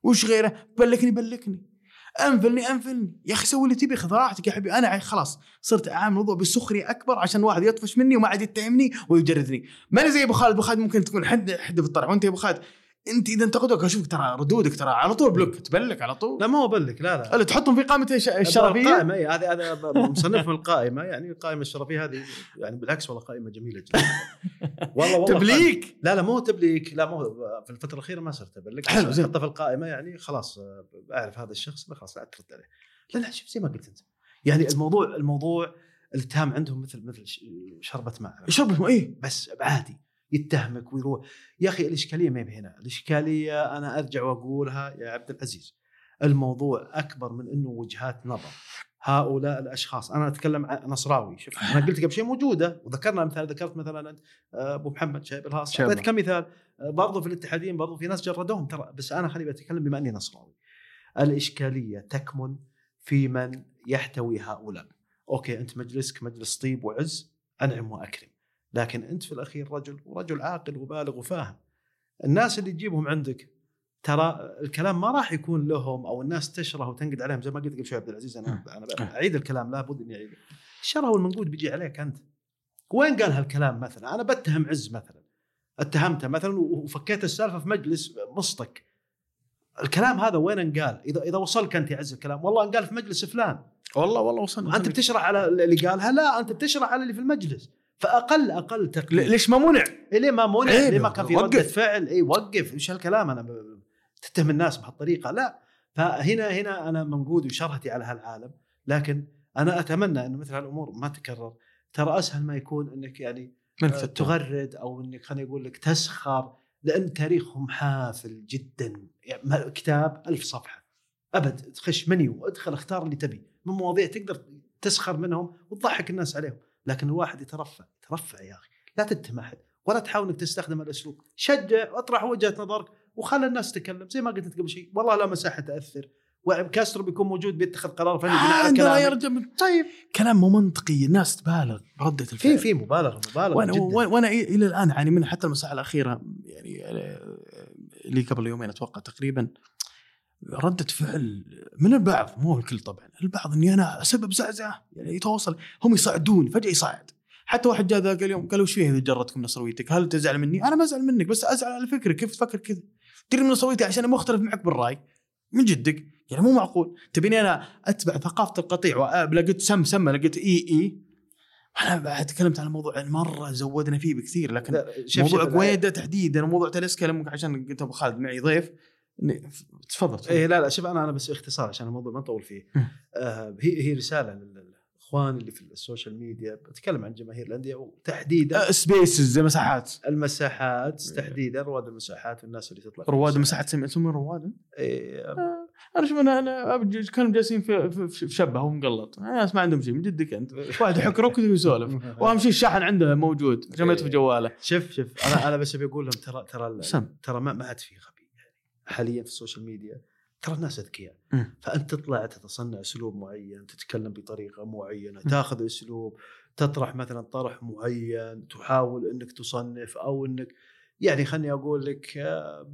وش غيره؟ بلكني بلكني. أنفلني أنفلني. يا أخي سوي اللي تبي خذ راحتك يا حبيبي. أنا خلاص صرت اعامل الموضوع بسخريه أكبر عشان واحد يطفش مني وما عاد يتهمني ويجردني. ماني زي أبو خالد. أبو خالد ممكن تكون حد حد في الطرح وأنت يا أبو خالد انت اذا انتقدوك اشوفك ترى ردودك ترى على طول block تبلك على طول. لا ما هو block لا لا. لا تحطهم في قائمة الش- الشرفية؟ القائمه إي هذه هذا مصنف القائمة يعني القائمه الشرفية هذه يعني بالعكس والله قائمة جميلة جدا. والله والله تبليك؟ لا لا مو تبليك لا مو في الفترة الأخيرة ما صرت أبلك. حلو، زين. حطه في القائمة يعني خلاص أعرف هذا الشخص لا خلاص لا ترد عليه. لا لا شوف زي ما قلت أنت. يعني الموضوع الموضوع الاتهام عندهم مثل مثل ش- شربة ماء. شرب إيه. بس عادي. يتهمك ويروح. يا أخي الإشكالية ما هنا الإشكالية أنا أرجع وأقولها يا عبد العزيز الموضوع أكبر من إنه وجهات نظر. هؤلاء الأشخاص أنا أتكلم عن نصراوي شوف أنا قلت قبل شيء موجودة وذكرنا أمثال ذكرت مثلا آه، أبو محمد شايب الهاص. أعطيت كمثال آه، برضو في الاتحادين برضو في ناس جردوهم ترى بس أنا خليني بتكلم بما إني نصراوي. الإشكالية تكمن في من يحتوي هؤلاء. أوكي أنت مجلسك مجلس طيب وعز أنعم وأكرم. لكن أنت في الأخير رجل ورجل عاقل وبالغ وفاهم. الناس اللي تجيبهم عندك ترى الكلام ما راح يكون لهم أو الناس تشره وتنقد عليهم زي ما قلت قبل شوي عبد العزيز. أنا أنا أعيد الكلام لابد إني أعيده. الشره والمنقود بيجي عليك أنت. وين قال هالكلام مثلا؟ أنا بتهم عز مثلا. اتهمته مثلا وفكيت السالفة في مجلس مصطك الكلام هذا وين انقال؟ اذا إذا وصلك أنت يا عز الكلام. والله انقال في مجلس فلان. والله والله وصلنا. أنت بتشرح على اللي قالها؟ لا أنت بتشرح على اللي في المجلس. فاقل أقل تقليل. ليش ما منع؟ ليه ما منع؟ إيه، ليه ما كان في. ردة فعل؟ اي وقف. إيش هالكلام؟ أنا تتهم الناس بهالطريقة. لا. فهنا هنا أنا منقود وشرهتي على هالعالم. لكن أنا أتمنى إنه مثل هالأمور ما تكرر. ترى أسهل ما يكون إنك يعني من آه، تغرد أو إنك خليني أقول لك تسخر لأن تاريخهم حافل جدا. يعني كتاب ألف صفحة. أبد تخش منيو ادخل اختار اللي تبي. من مواضيع تقدر تسخر منهم وتضحك الناس عليهم. لكن الواحد يترفع ترفع يا أخي. لا تتهم أحد ولا تحاول إنك تستخدم الأسلوب. شجع واطرح وجهة نظرك وخلي الناس تتكلم زي ما قلت أنت قبل شيء والله لا مساحة تأثر. وكاسترو بيكون موجود بيتخذ قرار فني بناء على عندنا يا كلامك رجل طيب. كلام مو منطقي. الناس تبالغ برده الفعل. في في مبالغة مبالغة وأنا جدا. وأنا إلى الآن أعاني منها. حتى المساحة الأخيرة يعني آه، اللي قبل يومين أتوقع تقريبا ردة فعل من البعض مو الكل طبعا البعض إني أنا اسبب زعزعه يعني يتواصل هم يصعدون فجأة يصعد حتى واحد جاء ذاك اليوم قال وش فيه اذا جرتكم نصرويتك؟ هل تزعل مني؟ أنا ما أزعل منك بس أزعل على فكرك كيف تفكر كذا؟ تدري من نصرويتي عشان مختلف معك بالرأي من جدك يعني مو معقول تبيني أنا أتبع ثقافة القطيع لقيت سم سم لقيت إي إي أنا بعد تكلمت عن الموضوع مرة زودنا فيه بكثير لكن موضوع قويدة تحديدا وموضوع تلسكا عشان قلت أبو خالد معي ضيف تفضل. إيه لا لا شوف أنا أنا بس اختصار عشان الموضوع ما نطول فيه. آه هي هي رسالة للإخوان اللي في ال social media بتكلم عن جماهير الأندية وتحديدا آه، spaces مساحات. المساحات تحديدا رواد المساحات والناس اللي تطلع في رواد المساحات. سمي رواد؟ إيه أنا شوف أنا أنا كانوا جالسين في في في شبه ومقلط. ناس ما عندهم شيء من جدك أنت؟ واحد يحك ركض ويسولف وأهم شيء الشاحن عنده موجود عشان ما يطفي جواله. شوف شوف أنا أنا بس ابي أقول لهم ترى ترى ترى ما عاد في حاليا في ال social media ترى الناس أذكياء. فأنت تطلع تتصنع أسلوب معين تتكلم بطريقة معينة تاخذ أسلوب تطرح مثلا طرح معين تحاول إنك تصنف أو إنك يعني خلني أقول لك آه،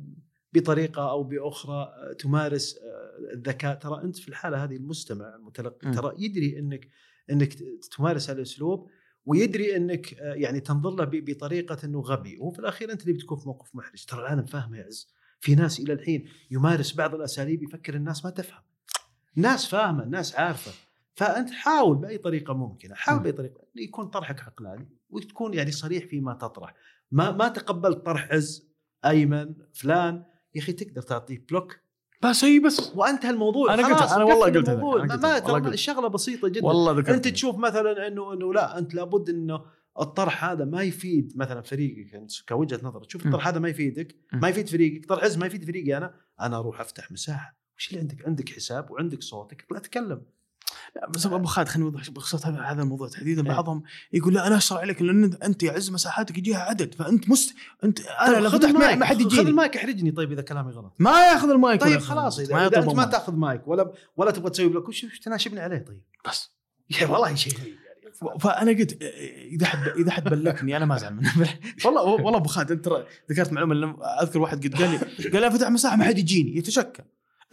بطريقة أو بأخرى آه، تمارس آه، الذكاء. ترى أنت في الحالة هذه المستمع المتلقي. ترى يدري إنك إنك تمارس هالاسلوب ويدري إنك يعني تنظر له بطريقة إنه غبي. وفي الأخير أنت اللي بتكون في موقف محرج. ترى العالم فاهمه يا عز. في ناس إلى الحين يمارس بعض الأساليب يفكر الناس ما تفهم. ناس فاهمة الناس عارفة. فأنت حاول بأي طريقة ممكنة حاول م. بأي طريقة يكون طرحك عقلاني وتكون يعني صريح فيما تطرح. ما ما تقبلت طرح عز أيمن فلان يا أخي تقدر تعطيه بلوك. بس هي بس. وأنتهى الموضوع. أنا قلت- أنا والله قلت الموضوع. أنا ما ما. الشغلة بسيطة جدا. والله أنت تشوف مثلا إنه إنه لا أنت لابد إنه الطرح هذا ما يفيد مثلا فريقك انت كوجهة نظر تشوف. الطرح هذا ما يفيدك. ما يفيد فريقك طرح عز ما يفيد فريقي أنا أنا أروح أفتح مساحة وش اللي عندك عندك حساب وعندك صوتك اطلع تكلم لا بس أبو خالد خليني أوضح بخصوص هذا هذا الموضوع تحديدا إيه. بعضهم يقول لا أنا اشرح عليك لأن انت يعز مساحاتك يجيها عدد فأنت مست انت أنا طيب لو خذ فتحت ما المايك ما حد خذ يجيني المايك احرجني طيب إذا كلامي غلط ما يأخذ المايك طيب خلاص. اذا, إذا أنت ما. تأخذ مايك ولا ولا تبغى تسوي block وش تناشبني عليه طيب؟ بس يا والله شيء غريب يعني فانا قلت اذا حد اذا حد بلكني أنا ما ازعل منه. والله والله أبو خالد انت ترى ذكرت معلومة أذكر واحد قد قال لي قال لي فتح مساحة ما حد يجيني. يتشكى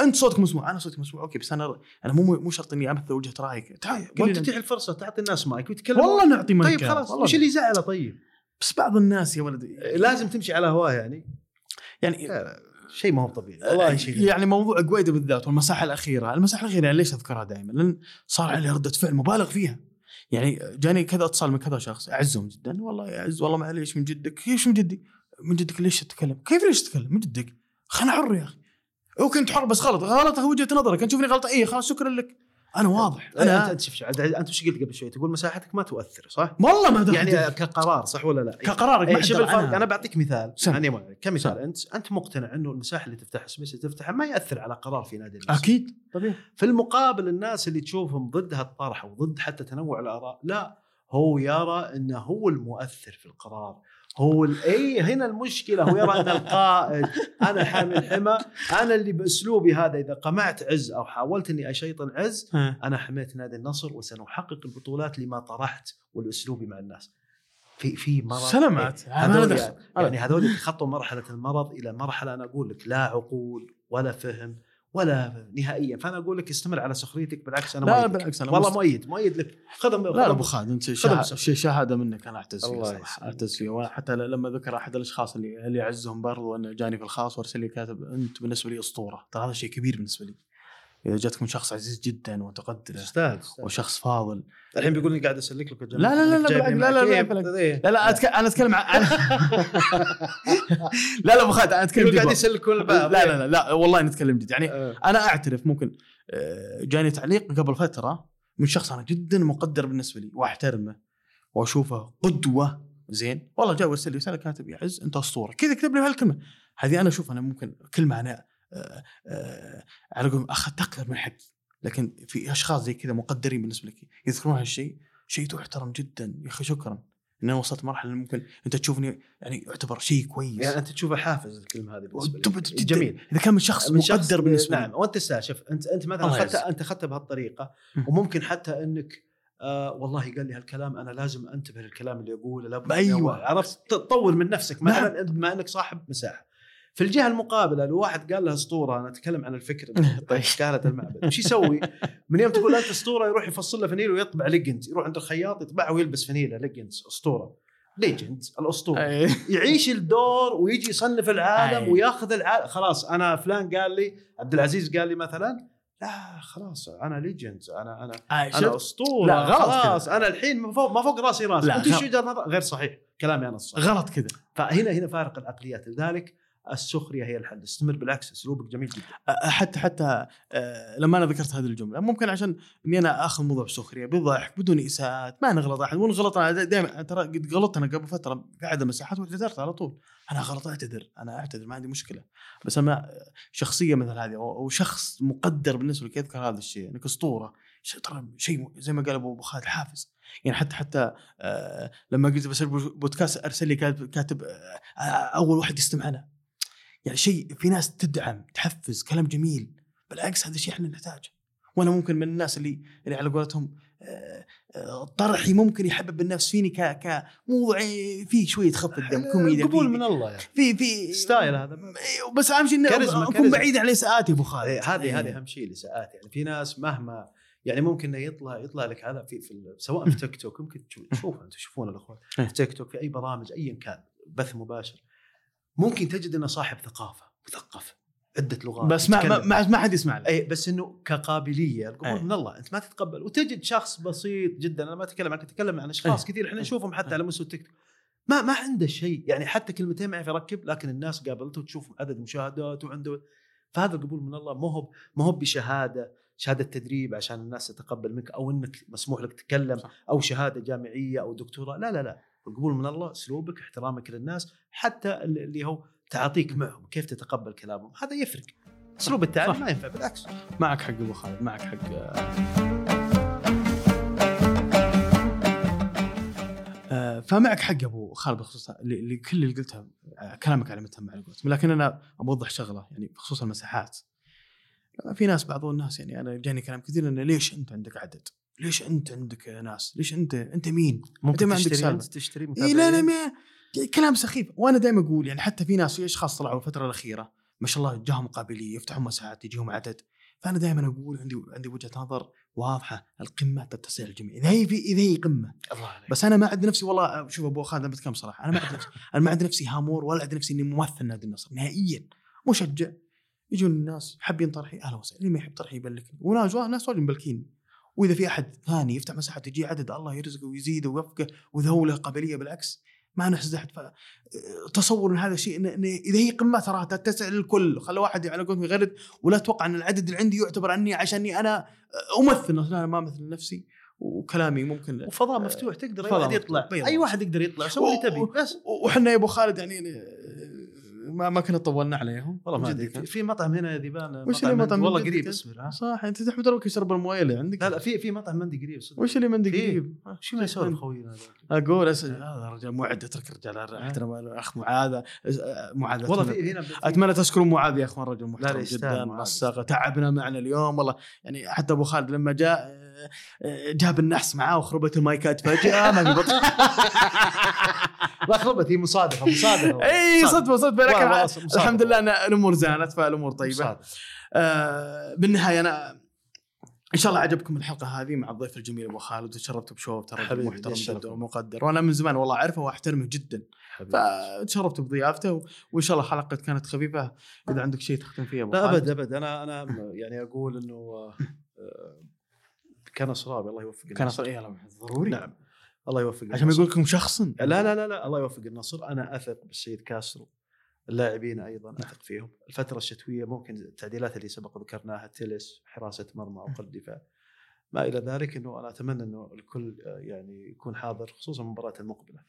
أنت صوتك مسموع أنا صوتي مسموع. okay بس أنا أنا مو مو شرط إني أمثل وجهة رأيك. تعال وأنت تتيح الفرصة تعطي الناس مايك ويتكلم والله نعطي مايك. طيب خلاص وش اللي يزعله طيب؟ بس بعض الناس يا ولدي. لازم تمشي على هواه يعني. يعني شيء ما هو طبيعي. والله شيء. يعني موضوع قويدة بالذات والمساحة الأخيرة، المساحة الأخيرة يعني ليش أذكرها دائما؟ لأن صار علي ردة فعل مبالغ فيها. يعني جاني كذا اتصال من كذا شخص أعزهم جدا والله يا والله معليش من جدك، إيش من جدي؟ من جدك ليش تتكلم؟ كيف ليش تتكلم؟ من جدك؟ خلنا حر يا أخي. وكنت حر بس غلط، غلط وجهة نظرك، أنت تشوفني غلط اي خلاص شكرا لك. أنا واضح. أنا انت أنا أنت شوف انت وش قلت قبل شوي؟ تقول مساحتك ما تؤثر صح؟ والله ما يعني يعني كقرار صح ولا لا؟ كقرارك ما إيه، شوف الفرق. أنا بعطيك مثال. يعني كمثال سم. انت أنت مقتنع إنه المساحة اللي تفتحها سبيس اللي تفتحها ما يأثر على قرار في نادي النصر أكيد. طبيعي. في المقابل الناس اللي تشوفهم ضد هالطرح وضد حتى تنوع الآراء لا هو يرى إنه هو المؤثر في القرار. هو اي هنا المشكلة هو يرى أن القائد أنا حامل حمى أنا اللي بأسلوبي هذا إذا قمعت عز أو حاولت إني أشيطن عز أنا حميت نادي النصر وسنحقق البطولات لما طرحت والاسلوبي مع الناس. في في مرض سلامات. إيه، له هذول. يعني, يعني هذول تخطوا مرحلة المرض إلى مرحلة أنا أقول لك لا عقول ولا فهم. ولا نهائيا. فأنا أقول لك استمر على سخريتك بالعكس أنا لا. بالعكس أنا والله مؤيد مؤيد لك. خذ لا أبو خالد أنت شهادة منك أنا أعتز صراحة يسلمك. أعتز فيها وحتى لما ذكر أحد الأشخاص اللي اللي يعزهم برضو انه جاني في الخاص وأرسل لي كاتب أنت بالنسبة لي أسطورة. ترى هذا شيء كبير بالنسبة لي. اذا جاتك من شخص عزيز جدا وتقدره تستاهل تستاهل. وشخص فاضل الحين بيقول لي قاعد اسلك لك لا، لا، لا، لا، لا، لا، لا،. لا لا أتك... أنا اتكلم عن لا لا ابو خالد أنا اتكلم قاعد جد يسلكون لا الباب لا لا لا والله نتكلم جد يعني آه. أنا اعترف ممكن آه، جاني تعليق قبل فتره من شخص أنا جدا مقدر بالنسبة لي واحترمه واشوفه قدوه زين والله جاء وارسل لي رساله كاتب يا عز انت اسطوره كذا كتب لي هالكلمه هذه أنا أشوف أنا ممكن كلمه أنا آه، آه، على قولهم اخذت أكثر من حقي لكن في أشخاص زي كذا مقدرين بالنسبة لك يذكرون هالشيء شيء تحترم جدا. يا أخي شكرا. ان أنا وصلت مرحلة ممكن أنت تشوفني يعني يعتبر شيء كويس. يعني أنت تشوفه حافز الكلمة هذه بالنسبة لك. جداً. جميل. إذا كان من شخص من شخص مقدر بالنسبة نعم. لي وأنت تستاهل شوف انت أنت مثلا اخذت. أنت أخذتها بهالطريقة. مم. وممكن حتى إنك آه والله قال لي هالكلام أنا لازم أنتبه للكلام اللي يقوله لابد أيوة. عرفت تطور من نفسك. نعم. مثلا انت بما إنك صاحب مساحة. في الجهة المقابلة لو واحد قال له أسطورة أنا أتكلم عن الفكر طيب. كانت المعبد. وش يسوي؟ من يوم تقول أنت أسطورة يروح يفصل له فنيل ويطبع legends يروح عند الخياط يطبعه ويلبس فنيلة legends أسطورة. legend الأسطورة. يعيش الدور ويجي يصنف العالم. وياخذ العالم. خلاص أنا فلان قال لي عبد العزيز قال لي مثلا لا خلاص أنا ليجند أنا أنا أنا؟ أسطورة. لا، غلط خلاص. أنا الحين ما فوق ما فوق راسي راس لا، أنت نظر؟ غير صحيح. كلامي أنا الصح. غلط كذا. فهنا هنا فارق العقليات. لذلك السخرية هي الحل. استمر بالعكس أسلوبك جميل جدا. حتى حتى لما أنا ذكرت هذه الجملة ممكن عشان إني أنا آخذ الموضوع بسخريه بضحك بدون إساءات ما نغلط أحد ونغلط أنا دائما ترى قد غلطت أنا قبل فترة في أحد المساحات واعتذرت على طول. أنا غلط أعتذر أنا أعتذر ما عندي مشكلة. بس أنا شخصية مثل هذه أو شخص مقدر بالنسبة لك يذكر هذا الشيء انك أسطورة. شيء ترى شيء زي ما قال أبو خالد حافز يعني حتى حتى لما قلت بس بودكاست أرسل لي كاتب, كاتب أول واحد يستمعنا يعني شيء في ناس تدعم تحفز كلام جميل بالعكس هذا الشيء إحنا نحتاجه وأنا ممكن من الناس اللي اللي على قولتهم آه، آه، طرحي ممكن يحبب النفس فيني ك كموضوع فيه شوية خف الدم كوميديا قبول من الله يعني. في في style هذا. أيوه، بس أهم شيء إني أكون. بعيد عن الإساءات يا أبو خالد. إيه، هذه إيه. هذه أهم شيء الإساءات. يعني في ناس مهما يعني ممكن إنه يطلع يطلع لك هذا في, في سواء في تيك توك يمكن تشوف- تشوفه أنتم تشوفون الأخوان. إيه. في تيك توك في أي برامج ايا كان بث مباشر. ممكن تجد إنه صاحب ثقافة مثقف عدة لغات بس ما ما. ما, حد يسمع له اي بس إنه كقابلية القبول أي. من الله أنت ما تتقبل وتجد شخص بسيط جدا أنا ما أتكلم عنك أتكلم عن أشخاص أي. كثير إحنا أي. نشوفهم حتى أي. على مستوى التيك توك ما ما عنده شيء يعني حتى كلمتين ما يعرف يركب لكن الناس قابلته وتشوف عدد مشاهدات وعنده فهذا القبول من الله ما هو ما هو بشهادة شهادة تدريب عشان الناس تتقبل منك أو إنك مسموح لك تتكلم صح. أو شهادة جامعية أو دكتوراه لا لا لا القبول من الله اسلوبك احترامك للناس حتى اللي هو تعاطيك معهم كيف تتقبل كلامهم؟ هذا يفرق. اسلوب التعامل ما ينفع بالعكس. معك حق أبو خالد معك حق. آه، فمعك حق أبو خالد بخصوص لكل اللي قلته آه، كلامك على متهم على القوتم لكن أنا أوضح شغلة يعني بخصوص المساحات. في ناس بعض الناس يعني أنا جاني كلام كثير إنه ليش أنت عندك عدد؟ ليش أنت عندك ناس؟ ليش أنت أنت مين؟ ممكن ما عندك تشتري سالفة. أنت تشتري إيه لا لا؟ ما كلام سخيف. وأنا دائما أقول يعني حتى في ناس في اشخاص طلعوا الفترة الأخيرة؟ ما شاء الله جاهم قابلية يفتحون مساحات يجيهم عدد. فأنا دائما أقول عندي عندي وجهة نظر واضحة القمة تتسع الجميع. إذا هي في إذا هي قمة. الله عليك. بس أنا ما عندي نفسي والله شوف أبو خالد أنا بتكلم صراحة أنا ما عندي نفسي أنا ما عندي نفسي هامور ولا عندي نفسي إني ممثل نادي النصر نهائيا. مشجع. يجون الناس حابين طرحي أهلا وسهلا. اللي ما يحب طرحي يبلكني. وناس ناس واجد مبلكين. وإذا في أحد ثاني يفتح مساحة تجي عدد الله يرزقه ويزيده ويوفقه واذا هو له قابلية بالعكس ما ف... تصور إن هذا الشيء إن... إذا هي قمة تراها تتسع للكل خلى واحد على قولتهم يغرد ولا أتوقع إن العدد اللي عندي يعتبر عني عشاني أنا أمثل أنا ما أمثل نفسي وكلامي ممكن وفضاء مفتوح تقدر أي واحد. يطلع. أي واحد يقدر يطلع سوي اللي تبي بس وحنا يا أبو خالد يعني ما ما كنا طولنا عليهم والله ما أدري كان. في مطعم هنا يا ذيبان وش اللي مطعم والله قريب؟ اصبر ها صح أنت تحمد الله يشرب المويه اللي عندك لا لا في في مطعم مندي قريب صدق. وش اللي مندي. قريب؟ شو ما يسولف خوينا هذا أقول. هذا رجال معد اترك الرجال أحترم الاخ معاذ معاذ والله في هنا أتمنى تشكرون معاذ يا أخوان رجل محترم جدا. نسق تعبنا معنا اليوم والله يعني حتى أبو خالد لما جاء جاب النحس معاه وخربت المايكات فجأة ما في بطل لا خربت هي مصادفة مصادفة. اي صدفة صدفة لكن. الحمد لله أن الأمور زانت فالأمور طيبة. آه بالنهاية أنا إن شاء الله عجبكم الحلقة هذه مع الضيف الجميل أبو خالد وتشرفت بشوف ترى محترم. جدا ومقدر. وأنا من زمان والله أعرفه وأحترمه جدا. فتشرفت بضيافته و- وإن شاء الله حلقة كانت خفيفة. إذا عندك شيء تختم فيه أبو لا خالد. ابد أبد. أنا أنا يعني أقول إنه كان صرابي الله يوفق كان النصر. صار إيه ضروري. نعم الله يوفق عشان النصر. يقول لكم شخصا. لا لا لا لا الله يوفق النصر. أنا أثق بالسيد كاسترو اللاعبين أيضا أثق فيهم. الفترة الشتوية ممكن التعديلات اللي سبق ذكرناها تلس حراسة مرمى أو قلب دفاع. ما إلى ذلك إنه أنا أتمنى إنه الكل آه، يعني يكون حاضر خصوصا المباراة المقبلة.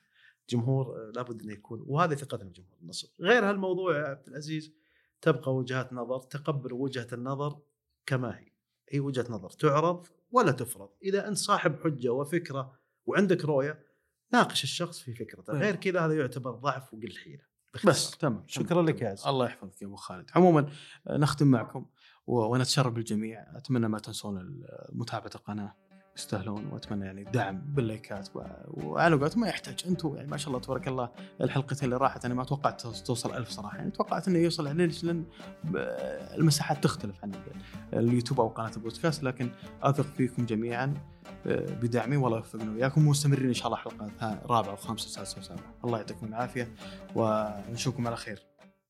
جمهور آه، لابد إنه يكون وهذه ثقتنا بجمهور النصر. غير هالموضوع يا عبد العزيز تبقى وجهات نظر تقبلوا وجهة النظر كما هي. هي وجهة نظر تعرض ولا تفرض. إذا أنت صاحب حجة وفكرة وعندك رؤية ناقش الشخص في فكرته. طيب. غير كذا هذا يعتبر ضعف وقل حيلة. بس. تمام شكرا لك يا عز الله يحفظك يا أبو خالد. عموما نختم معكم ونتشرف بالجميع. أتمنى ما تنسون متابعة القناة. يستاهلون وأتمنى يعني الدعم باللايكات وعلى قولتهم ما يحتاج. أنتم يعني ما شاء الله تبارك الله الحلقتين اللي راحت أنا ما توقعت توص- توصل ألف صراحة. يعني توقعت إنه يوصل ليش؟ لأن المساحات تختلف عن ال- اليوتيوب أو قناة البودكاست لكن أثق فيكم جميعا آه، بدعمي والله يوفقنا وياكم مستمرين إن شاء الله حلقات ها- رابعة وخامسة وسادسه وسابعه الله يعطيكم العافية ونشوفكم على خير.